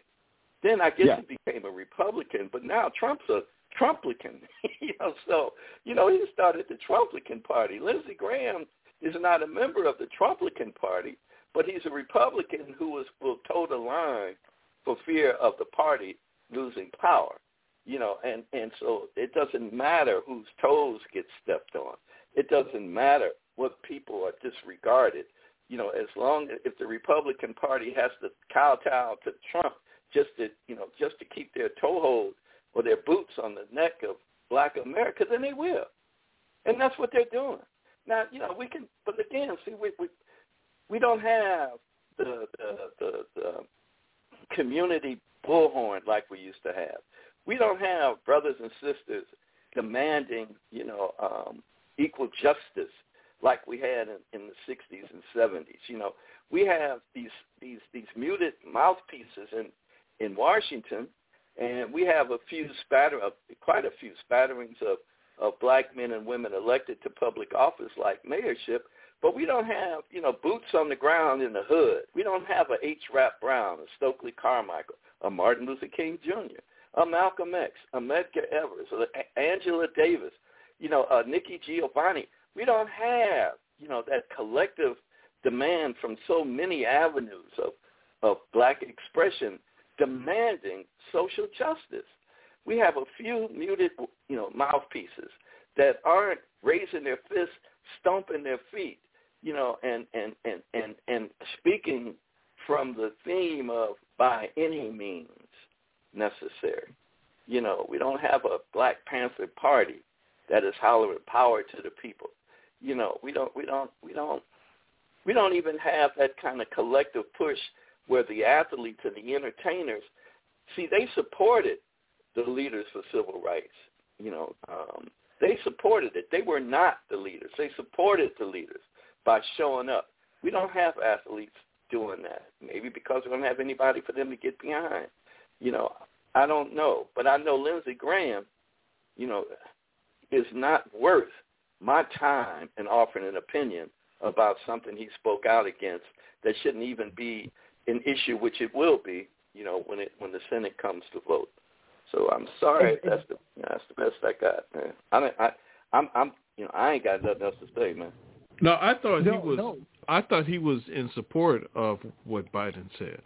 Then I guess Yeah. he became a Republican, but now Trump's a Trumplican. (laughs) you know, so you know he started the Trumplican Party. Lindsey Graham is not a member of the Trumplican Party, but he's a Republican who was will toe the line for fear of the party losing power. You know, and and so it doesn't matter whose toes get stepped on. It doesn't matter what people are disregarded. You know, as long as if the Republican Party has to kowtow to Trump just to you know just to keep their toehold or their boots on the neck of Black America, then they will, and that's what they're doing. Now, you know, we can, but again, see, we we we don't have the the the, the community bullhorn like we used to have. We don't have brothers and sisters demanding, you know, um, equal justice like we had in, in the 60s and 70s. You know, we have these these these muted mouthpieces in in Washington, and we have a few spatter, uh, quite a few spatterings of of black men and women elected to public office like mayorship, but we don't have, you know, boots on the ground in the hood. We don't have a H. Rap Brown, a Stokely Carmichael, a Martin Luther King Jr., a Malcolm X, a Medgar Evers, a Angela Davis. you know, a Nikki Giovanni. We don't have, you know, that collective demand from so many avenues of, of black expression demanding social justice. We have a few muted, you know, mouthpieces that aren't raising their fists, stomping their feet, you know, and and and and and speaking from the theme of by any means necessary. You know, we don't have a Black Panther Party that is hollering power to the people. You know, we don't we don't we don't we don't even have that kind of collective push where the athletes and the entertainers see they supported the leaders for civil rights. You know, um, they supported it. They were not the leaders. They supported the leaders by showing up. We don't have athletes doing that. Maybe because we don't have anybody for them to get behind. You know, I don't know. But I know Lindsey Graham, you know, is not worth my time in offering an opinion about something he spoke out against that shouldn't even be an issue, which it will be, you know, when it when the Senate comes to vote. So I'm sorry. That's the that's the best I got, man. I I I'm I'm you know I ain't got nothing else to say, man. No, I thought No, he was. no. I thought he was in support of what Biden said.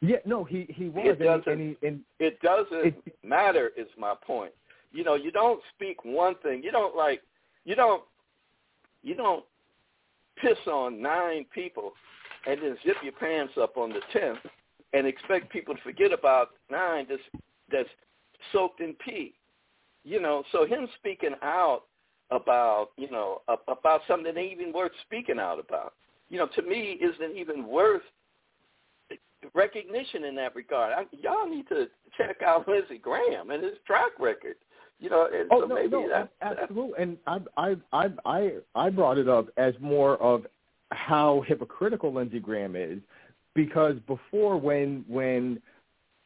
Yeah, no, he he was, It and, he, doesn't- and, he, and It doesn't It- matter. Is my point. You know, you don't speak one thing. You don't like. You don't. You don't piss on nine people and then zip your pants up on the tenth and expect people to forget about nine that's that's soaked in pee. You know, so him speaking out about you know about something that ain't even worth speaking out about. You know, to me, isn't even worth recognition in that regard. I, y'all need to check out Lindsey Graham and his track record. You know, and oh so no, maybe no, that, ab- that absolutely. And I I I I I brought it up as more of how hypocritical Lindsey Graham is, because before when when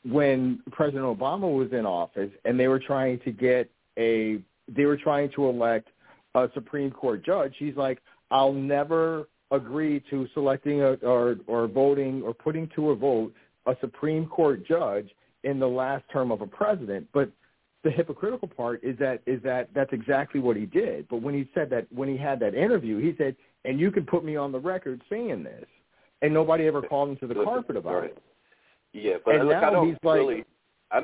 when President Obama was in office and they were trying to get a they were trying to elect a Supreme Court judge, he's like, I'll never agree to selecting a, or or voting or putting to a vote a Supreme Court judge in the last term of a president. But the hypocritical part is that is that that's exactly what he did. But when he said that when he had that interview, he said, "And you can put me on the record saying this," and nobody ever called him to the carpet about it. Yeah, but And look, I now don't he's like- really. I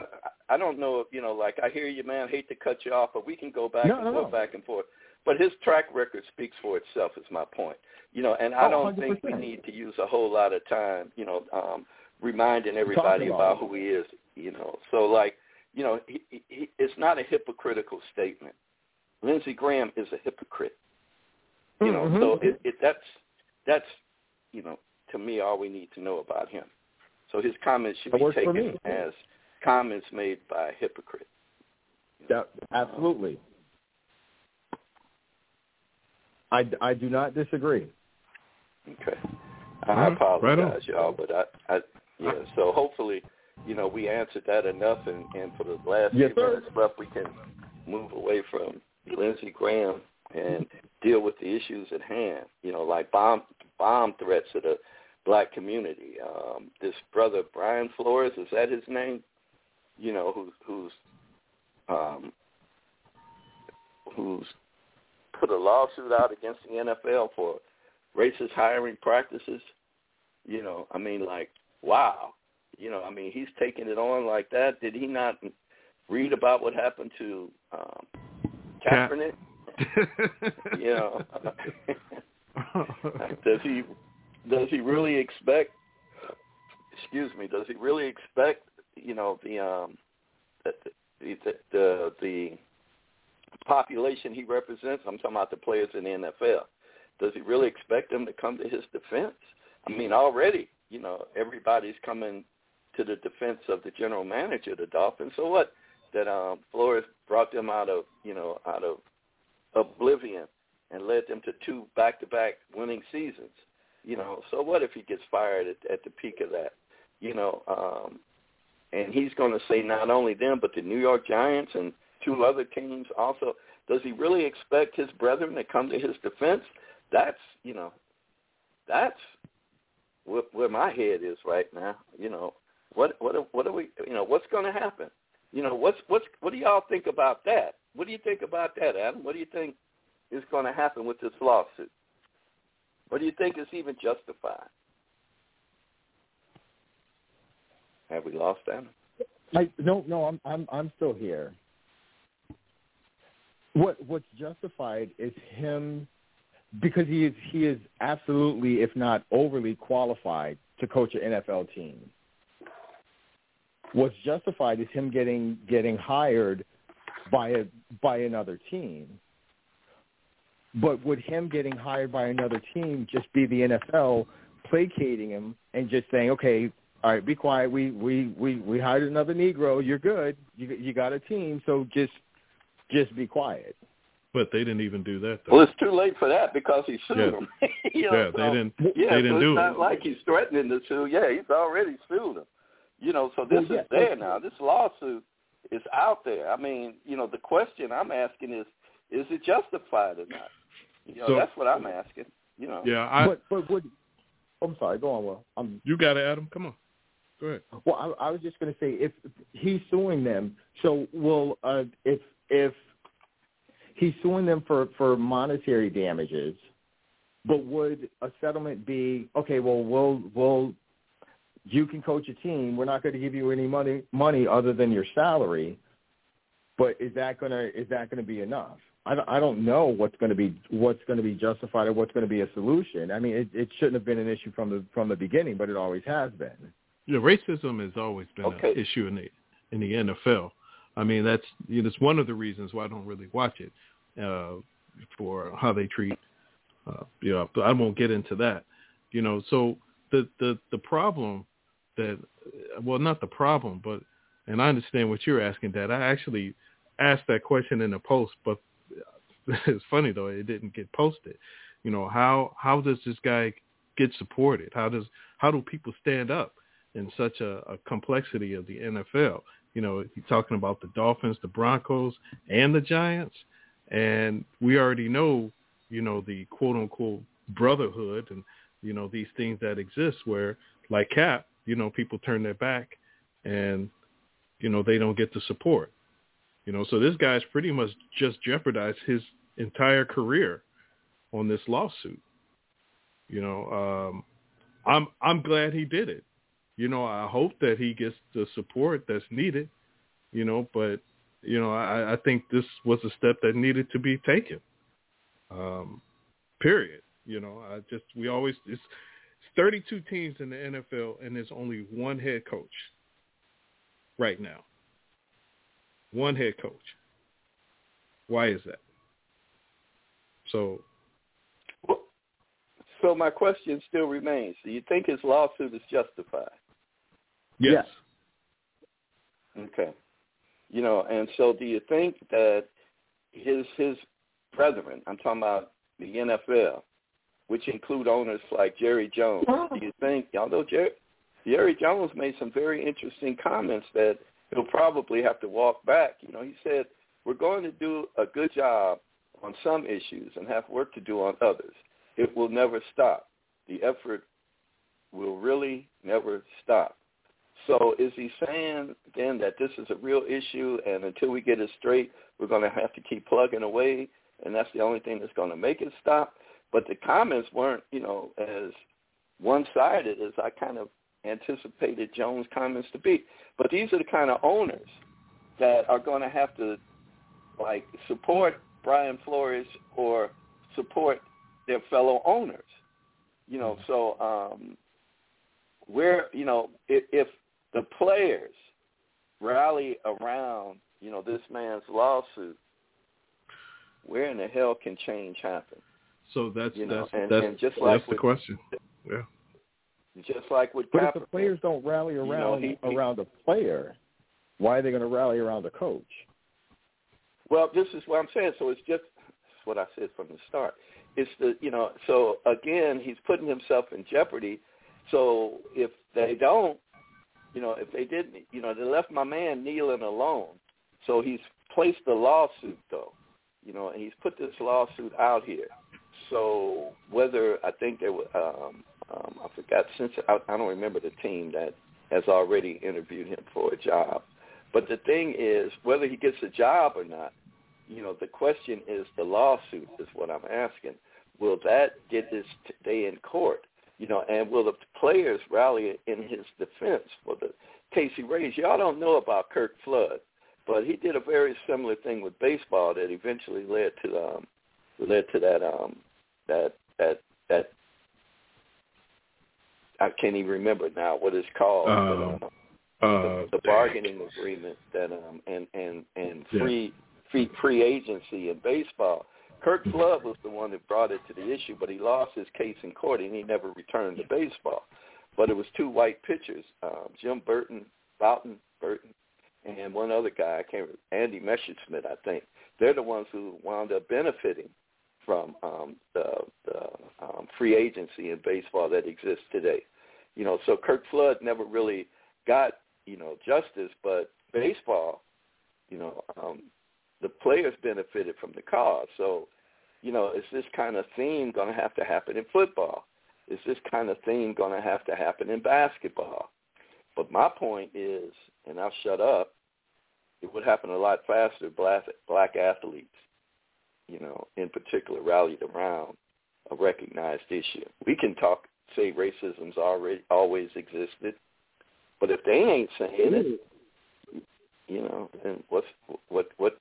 I don't know if you know. Like I hear you, man. Hate to cut you off, but we can go back No, and no, forth, no. back and forth. But his track record speaks for itself. Is my point. You know, and I Oh, don't think we need to use a whole lot of time. You know, um, reminding everybody about about who he is. You know, so like, you know, he, he, it's not a hypocritical statement. Lindsey Graham is a hypocrite. You know, Mhm. so it, it that's that's you know to me all we need to know about him. So his comments should That be taken as comments made by a hypocrite. Yeah, absolutely. I, I do not disagree. Okay. All I apologize, right y'all, but I, I, yeah. So hopefully, you know, we answered that enough, and, and for the last Yes, few sir. minutes left, we can move away from Lindsey Graham and deal with the issues at hand. You know, like bomb bomb threats to the black community. Um, this brother Brian Flores is that his name? You know, who's who's um, who's put a lawsuit out against the NFL for racist hiring practices. You know, I mean, like, wow. You know, I mean, he's taking it on like that. Did he not read about what happened to um, Kaepernick? (laughs) you know, (laughs) does he does he really expect? Excuse me. Does he really expect? You know, the um, the the the, the population he represents. I'm talking about the players in the NFL. Does he really expect them to come to his defense? I mean, already, you know, everybody's coming to the defense of the general manager the Dolphins. So what? That um, Flores brought them out of, you know, out of oblivion and led them to two back-to-back winning seasons. You know, so what if he gets fired at, at the peak of that? You know, um, and he's going to say not only them but the New York Giants and two other teams also. Does he really expect his brethren to come to his defense? That's you know, that's where, where my head is right now. You know, what what what are we? You know, what's going to happen? You know, what's what's what do y'all think about that? What do you think about that, Adam? What do you think is going to happen with this lawsuit? What do you think is even justified? Have we lost Adam? I, no, no, I'm I'm I'm still here. What what's justified is him because he is he is absolutely, if not overly qualified to coach an NFL team. What's justified is him getting getting hired by a by another team. But would him getting hired by another team just be the NFL placating him and just saying, okay, all right, be quiet. We we we we hired another Negro. You're good. You you got a team, so just just be quiet. But they didn't even do that. Though. Well, it's too late for that because he sued Yeah. him. (laughs) you know, yeah, so, they didn't. Yeah, they didn't so do it's not it. like he's threatening to sue. Yeah, he's already sued him. You know, so this Well, yeah, is there but- now. This lawsuit is out there. I mean, you know, the question I'm asking is, is it justified or not? You know, So- that's what I'm asking. You know. Yeah, I. but but would I'm sorry. Go on, Will. I'm you got it, Adam. Come on. Go ahead. Well, I, I was just going to say if he's suing them, so will uh, if if he's suing them for for monetary damages, but would a settlement be okay? Well, we'll we'll you can coach a team. We're not going to give you any money money other than your salary, but is that gonna is that going to be enough? I don't, I don't know what's going to be what's going to be justified or what's going to be a solution. I mean, it, it shouldn't have been an issue from the from the beginning, but it always has been. Yeah, racism has always been Okay. an issue in the in the NFL. I mean, that's you know, it's one of the reasons why I don't really watch it uh, for how they treat. Uh, you know, I won't get into that. You know, so the the the problem that well, not the problem, but and I understand what you're asking. That I actually asked that question in a post, but (laughs) it's funny though it didn't get posted. You know, how how does this guy get supported? How does how do people stand up? In such a, a complexity of the NFL. You know, he's talking about the Dolphins, the Broncos, and the Giants, and we already know, you know, the quote unquote brotherhood and you know these things that exist where, like Cap, you know, people turn their back, and you know they don't get the support. You know, so this guy's pretty much just jeopardized his entire career on this lawsuit. You know, um, I'm I'm glad he did it you know, I hope that he gets the support that's needed, you know, but, you know, I, I think this was a step that needed to be taken. Um, period. You know, I just, we always, it's, it's 32 teams in the NFL and there's only one head coach right now. One head coach. Why is that? So So my question still remains: Do you think his lawsuit is justified? Yes, Okay. You know, and so do you think that his his brethren, I'm talking about the NFL, which include owners like Jerry Jones, do you think, although Jerry, Jerry Jones made some very interesting comments that he'll probably have to walk back. You know, he said, we're going to do a good job on some issues and have work to do on others. It will never stop. The effort will really never stop. So is he saying then that this is a real issue and until we get it straight, we're going to have to keep plugging away and that's the only thing that's going to make it stop? But the comments weren't, you know, as one-sided as I kind of anticipated Jones' comments to be. But these are the kind of owners that are going to have to, like, support Brian Flores or support their fellow owners. You know, so um, where, you know, if, if the players rally around, you know, this man's lawsuit, where in the hell can change happen? so that's You know, that's and- that's, and just like that's the with- question. Yeah. Just like with But if the players don't rally know, around he- he- around a player, why are they going to rally around a coach? Well, this is what I'm saying. So it's just it's what I said from the start. It's the you know. So again, he's putting himself in jeopardy. So if they don't, you know, if they didn't, you know, they left my man kneeling alone. So he's placed the lawsuit though, you know, and he's put this lawsuit out here. So whether I think there was, um, um, I forgot since I, I don't remember the team that has already interviewed him for a job. But the thing is, whether he gets a job or not, you know, the question is the lawsuit is what I'm asking. Will that get this day in court? You know, and will the players rally in his defense for the case he raised? Y'all don't know about Curt Flood, but he did a very similar thing with baseball that eventually led to um led to that um that that that I can't even remember now what it's called. Um, but, um, Uh, the, the bargaining agreement that um and and and Yeah. free free free agency in baseball. Curt Flood was the one that brought it to the issue, but he lost his case in court and he never returned to baseball. But it was two white pitchers, um, Jim Burton, Boughton Burton, and one other guy, I can't remember, Andy Messersmith, I think. They're the ones who wound up benefiting from um, the, the um, free agency in baseball that exists today. You know, so Curt Flood never really got you know justice, but baseball, you know, um, the players benefited from the cause. So, you know, is this kind of theme going to have to happen in football? Is this kind of theme going to have to happen in basketball? But my point is, and I'll shut up, it would happen a lot faster if black, black athletes, you know, in particular, rallied around a recognized issue. We can talk, say racism's already always existed, but if they ain't saying it, you know, then what's what what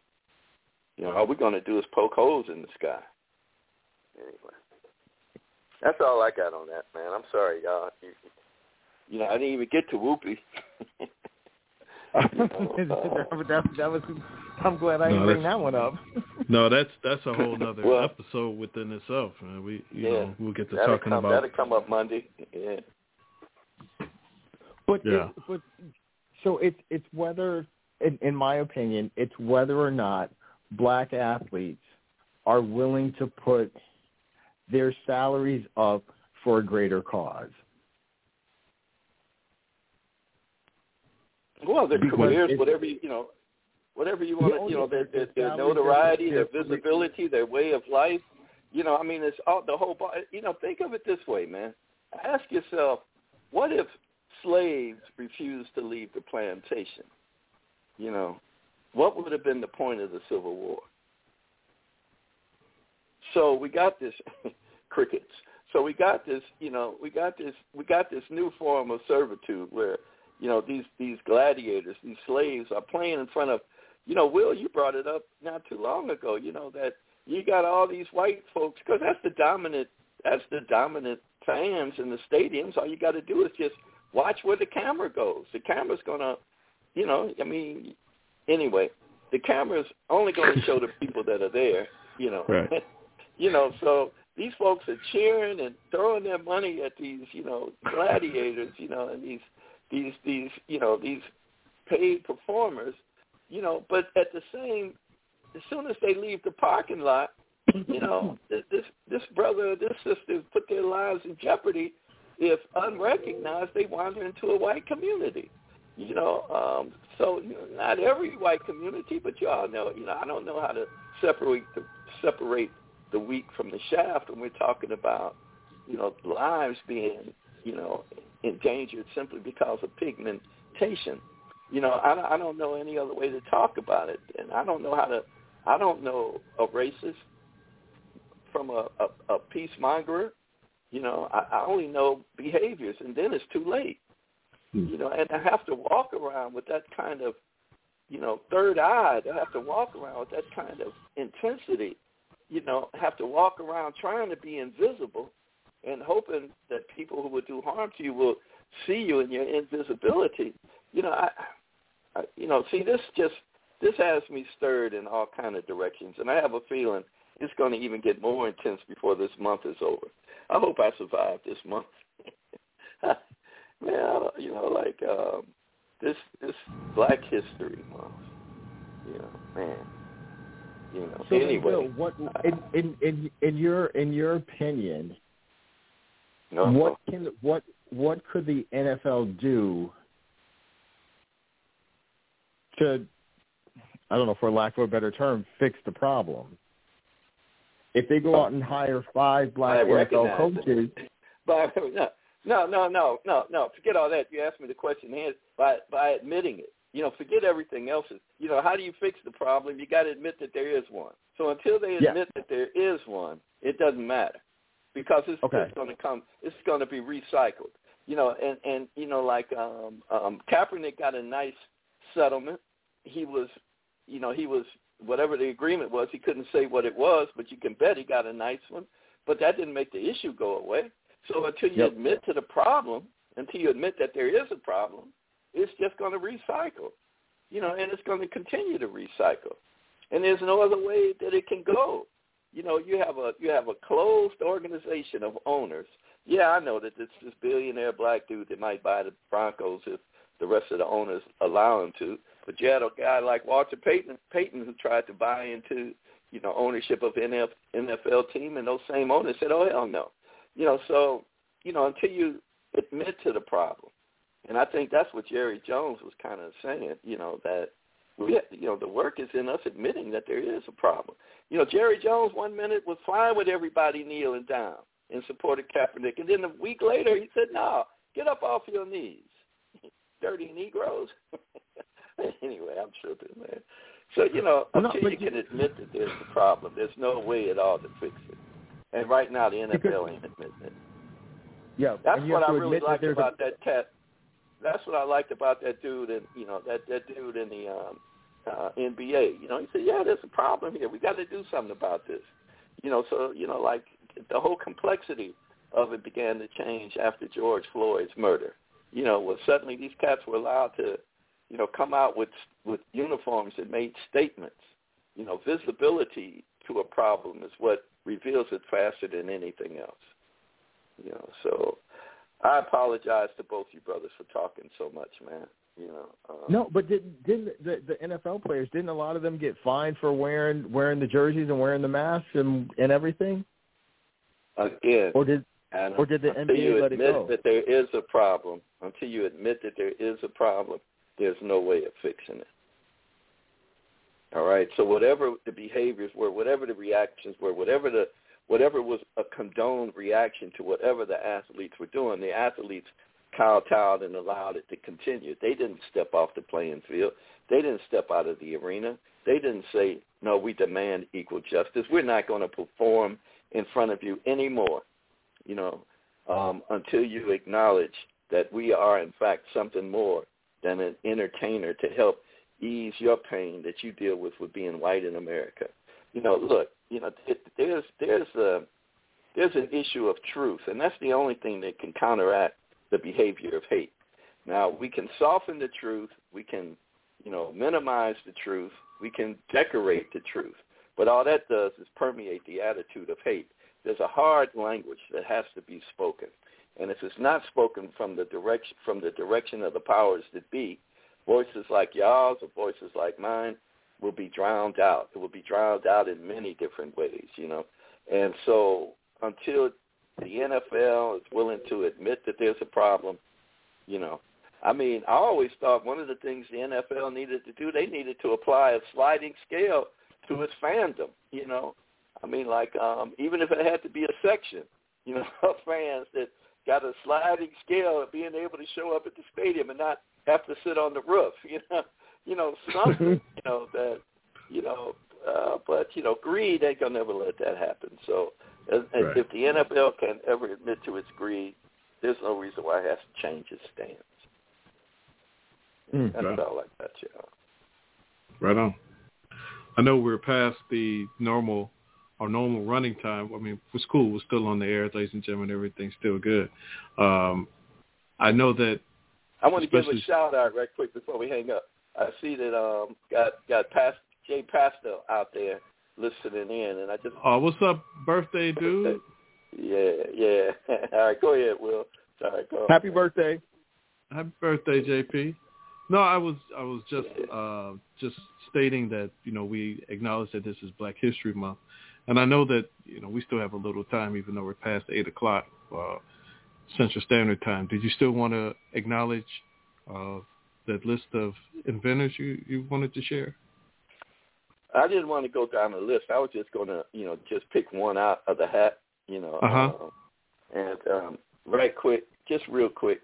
you know, all we're gonna do is poke holes in the sky. Anyway. That's all I got on that, man. I'm sorry, y'all. You, you know, I didn't even get to Whoopi. (laughs) that, uh, that was. I'm glad I No, didn't bring that one up. (laughs) no, that's that's a whole nother Well- episode within itself. Man. We you Yeah. know we'll get to talking come about that'll come up Monday. Yeah. But Yeah. it, but so it's it's whether, in, in my opinion, it's whether or not black athletes are willing to put their salaries up for a greater cause. Well, their careers, whatever you, you know, whatever you want to, you know, their, their- their, their their salaries, notoriety, their- visibility, their way of life. You know, I mean, it's all the whole. You know, think of it this way, man. Ask yourself, what if slaves refused to leave the plantation? You know, what would have been the point of the Civil War? So we got this (laughs) crickets. So we got this, you know, we got this, we got this new form of servitude where, you know, these these gladiators, these slaves are playing in front of, you know, Will, you brought it up not too long ago. You know that you got all these white folks because that's the dominant, that's the dominant fans in the stadiums. All you got to do is just watch where the camera goes. The camera's gonna, you know, I mean, anyway, the camera's only going to show the people that are there. You know, Right. (laughs) you know, so these folks are cheering and throwing their money at these, you know, gladiators, you know, and these, these, these, you know, these paid performers, you know, but at the same, as soon as they leave the parking lot, you know, (laughs) this, this, this brother or this sister put their lives in jeopardy if unrecognized they wander into a white community. You know, um, so you know, not every white community, but you all know, you know, I don't know how to separate the separate the wheat from the shaft when we're talking about, you know, lives being, you know, endangered simply because of pigmentation. You know, I, don't- I don't know any other way to talk about it, and I don't know how to. I don't know a racist from a, a, a peacemonger. You know, I, I only know behaviors, and then it's too late. Hmm. You know, and I have to walk around with that kind of, you know, third eye. I have to walk around with that kind of intensity. You know, have to walk around trying to be invisible, and hoping that people who would do harm to you will see you in your invisibility. You know, I, I you know, see this just this has me stirred in all kind of directions, and I have a feeling it's going to even get more intense before this month is over. I hope I survive this month. (laughs) Man, you know, like um, this this Black History Month. You know, man. You know. So anyway, Bill, what uh, in, in in in your in your opinion, no, what can what what could the NFL do to I don't know for lack of a better term fix the problem? If they go oh. out and hire five black I NFL coaches, it. By no, no, no, no, no, no. Forget all that. You asked me the question and by by admitting it. You know, forget everything else. You know, how do you fix the problem? You got to admit that there is one. So until they Yeah. admit that there is one, it doesn't matter because it's, Okay. it's going to come. It's going to be recycled. You know, and and you know, like um, um, Kaepernick got a nice settlement. He was, you know, he was whatever the agreement was. He couldn't say what it was, but you can bet he got a nice one. But that didn't make the issue go away. So until you Yep. admit to the problem, until you admit that there is a problem, it's just going to recycle. You know, and it's going to continue to recycle. And there's no other way that it can go. You know, you have a you have a closed organization of owners. Yeah, I know that it's this billionaire black dude that might buy the Broncos if the rest of the owners allow him to. But you had a guy like Walter Payton, Payton who tried to buy into, you know, ownership of NF, NFL team, and those same owners said, "Oh hell no," you know. So, you know, until you admit to the problem, and I think that's what Jerry Jones was kind of saying, you know, that we, you know, the work is in us admitting that there is a problem. You know, Jerry Jones one minute was fine with everybody kneeling down in support of Kaepernick, and then a week later he said, "No, get up off your knees, (laughs) dirty Negroes." (laughs) anyway, I'm tripping, man. So you know, no, until but you you- can admit that there's a problem, there's no way at all to fix it. And right now, the NFL ain't admitting it. Yeah, That's what I really admit that liked there's about that cat. That's what I liked about that dude, and you know that that dude in the um, uh, NBA. You know, he said, "Yeah, there's a problem here. We got to do something about this." You know, so you know, like the whole complexity of it began to change after George Floyd's murder. You know, where suddenly these cats were allowed to, you know, come out with with uniforms that made statements. You know, visibility to a problem is what reveals it faster than anything else. You know, so I apologize to both you brothers for talking so much, man. You know, um, No, but did, didn't the, the NFL players didn't a lot of them get fined for wearing wearing the jerseys and wearing the masks and and everything? again, Or did and or did the until you NBA let it admit go? that there is a problem, until you admit that there is a problem, there's no way of fixing it. All right. So whatever the behaviors were, whatever the reactions were, whatever the whatever was a condoned reaction to whatever the athletes were doing, the athletes kowtowed and allowed it to continue. They didn't step off the playing field. They didn't step out of the arena. They didn't say, no, we demand equal justice. We're not going to perform in front of you anymore, you know, um, until you acknowledge that we are, in fact, something more than an entertainer to help ease your pain that you deal with with being white in America. You know, look, you know, it, there's there's a there's an issue of truth, and that's the only thing that can counteract the behavior of hate. Now, we can soften the truth, we can, you know, minimize the truth, we can decorate the truth, but all that does is permeate the attitude of hate. There's a hard language that has to be spoken, and if it's not spoken from the direction from the direction of the powers that be, voices like y'all's or voices like mine will be drowned out. It will be drowned out in many different ways, you know. And so until the NFL is willing to admit that there's a problem, you know, I mean, I always thought one of the things the NFL needed to do, they needed to apply a sliding scale to its fandom, you know. I mean, like um, even if it had to be a section, you know, (laughs) of fans that got a sliding scale of being able to show up at the stadium and not have to sit on the roof, (laughs) you know, you know (laughs) something, you know that, you know, uh, but you know, greed ain't gonna never let that happen. So, Right. if the NFL can ever admit to its greed, there's no reason why it has to change its stance. Mm. That's Right. all like that, y'all. Right on. I know we're past the normal our normal running time. I mean, for school, we're still on the air, ladies and gentlemen. Everything's still good. Um, I know that I want to give a shout out right quick before we hang up. I see that um got got past Jay Pastel out there listening in, and I just Oh, what's up, birthday dude? yeah yeah. (laughs) All right, go ahead, Will. Sorry, go. Happy birthday. Happy birthday, JP. No, I was I was just uh, just stating that you know we acknowledge that this is Black History Month, and I know that you know we still have a little time, even though we're past eight o'clock uh, Central Standard Time. Did you still want to acknowledge uh, that list of inventors you you wanted to share? I didn't want to go down the list. I was just going to, you know, just pick one out of the hat, you know. Uh-huh. Um, and um, right quick, just real quick,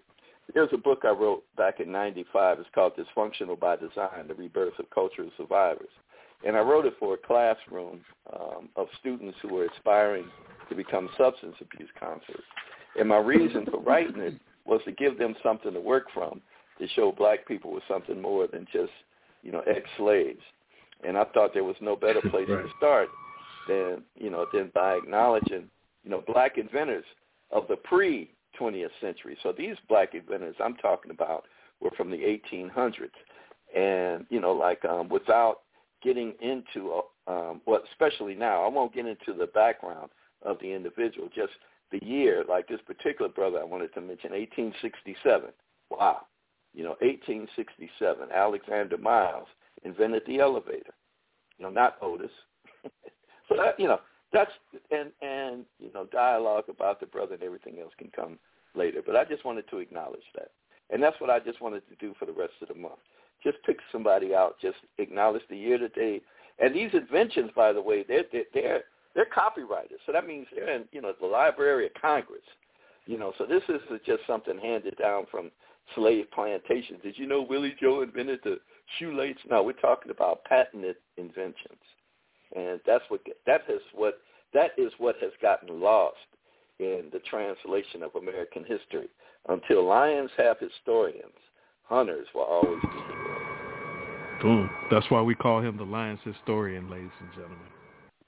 There's a book I wrote back in 95. It's called Dysfunctional by Design, The Rebirth of Cultural Survivors. And I wrote it for a classroom um, of students who were aspiring to become substance abuse counselors. And my reason for writing it was to give them something to work from, to show black people was something more than just, you know, ex-slaves. And I thought there was no better (laughs) place Right. to start than, you know, than by acknowledging, you know, black inventors of the pre-20th century. So these black inventors I'm talking about were from the 1800s. And, you know, like um, without getting into, um, what, especially now, I won't get into the background of the individual, just the year, like this particular brother I wanted to mention, 1867. Wow. You know, 1867, Alexander Miles invented the elevator. You know, not Otis. (laughs) so that, uh, you know, that's, and, and, you know, dialogue about the brother and everything else can come later. But I just wanted to acknowledge that. And that's what I just wanted to do for the rest of the month. Just pick somebody out, just acknowledge the year that they, and these inventions, by the way, they're, they're, they're, they're copyrighted. So that means they're in, you know, the Library of Congress. You know, so this is just something handed down from slave plantations. Did you know Willie Joe invented the shoelace? No, we're talking about patented inventions, and that's what that is what that is what has gotten lost in the translation of American history. Until lions have historians, hunters will always be heroes. Boom. That's why we call him the Lions historian, ladies and gentlemen.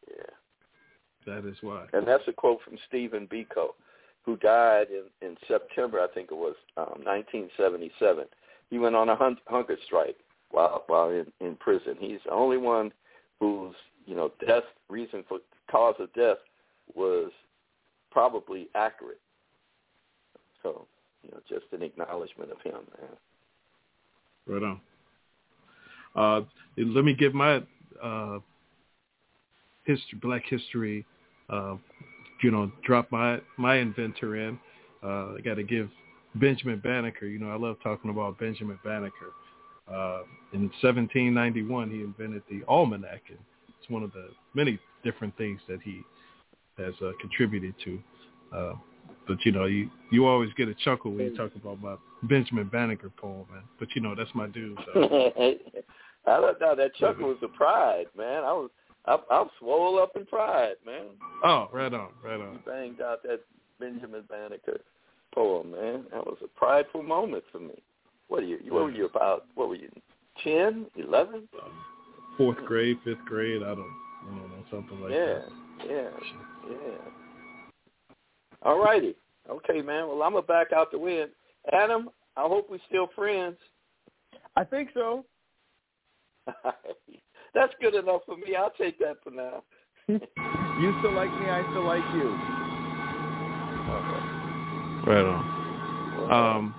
Yeah. That is why. And that's a quote from Stephen Biko, who died in, in September, I think it was, um, 1977. He went on a hun- hunger strike while while in, in prison. He's the only one whose you know death reason for cause of death was probably accurate. So you know, just an acknowledgement of him, man. Right on. Uh, let me give my uh, history, Black history. Uh, you know, drop my my inventor in. Uh, I got to give Benjamin Banneker. You know, I love talking about Benjamin Banneker. Uh, in 1791, he invented the almanac, and it's one of the many different things that he has uh, contributed to. Uh, but you know, you you always get a chuckle when you talk about my Benjamin Banneker poem, man. But you know, that's my dude. So. (laughs) I don't. That chuckle was a pride, man. I was, I, I'm swole up in pride, man. Oh, right on, right on. You on. banged out that Benjamin Banneker poem, man. That was a prideful moment for me. What are you? What were you about? What were you? Ten, eleven? Fourth grade, fifth grade, I don't, I don't know, something like Yeah, that. Yeah, yeah, yeah. All righty. Okay, man. Well, I'm gonna back out the wind. Adam, I hope we're still friends. I think so. (laughs) That's good enough for me. I'll take that for now. (laughs) You still like me, I still like you. Right on. Um,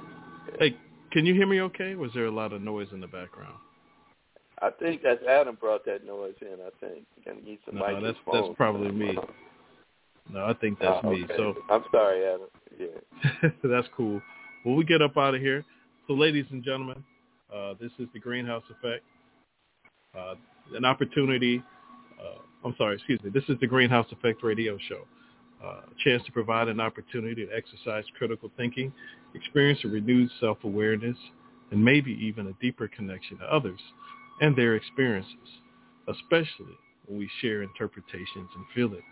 hey, can you hear me okay? Was there a lot of noise in the background? I think that's Adam brought that noise in. I think you're gonna need some No, that's- that's probably me. No, I think that's Oh, me. So I'm sorry, Adam. Yeah. (laughs) that's cool. Well, we get up out of here. So, ladies and gentlemen, uh, this is the Greenhouse Effect. Uh, an opportunity. Uh, I'm sorry, excuse me. This is the Greenhouse Effect radio show. Uh, chance to provide an opportunity to exercise critical thinking, experience a renewed self-awareness, and maybe even a deeper connection to others and their experiences, especially when we share interpretations and feelings.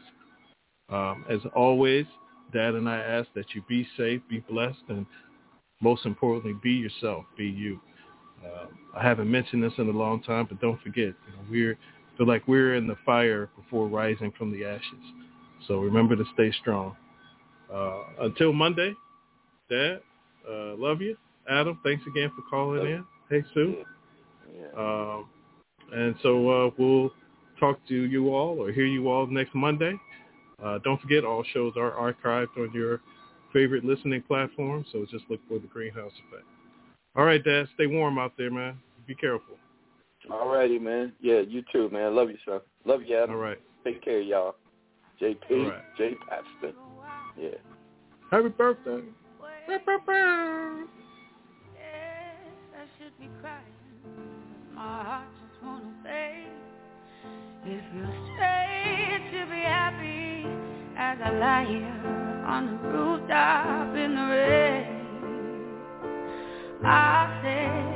Um, as always, Dad and I ask that you be safe, be blessed, and most importantly, be yourself, be you. Uh, I haven't mentioned this in a long time, but don't forget, you know, we're feel like we're in the fire before rising from the ashes. So remember to stay strong. Uh, until Monday, Dad, uh, love you. Adam, thanks again for calling in. Hey, Sue. Yeah. Um, and so uh, we'll talk to you all or hear you all next Monday. Uh, don't forget, all shows are archived on your favorite listening platform, so just look for the Greenhouse Effect. All right, Dad, stay warm out there, man. Be careful. All righty, man. Yeah, you too, man. Love you, son. Love you, Adam. All right. Take care, y'all. JP, All right. J. Paxton. Yeah. Happy birthday. Yes, I should be crying. My heart just wanna say it feels strange to be happy as I lie here on the rooftop in the rain. I said.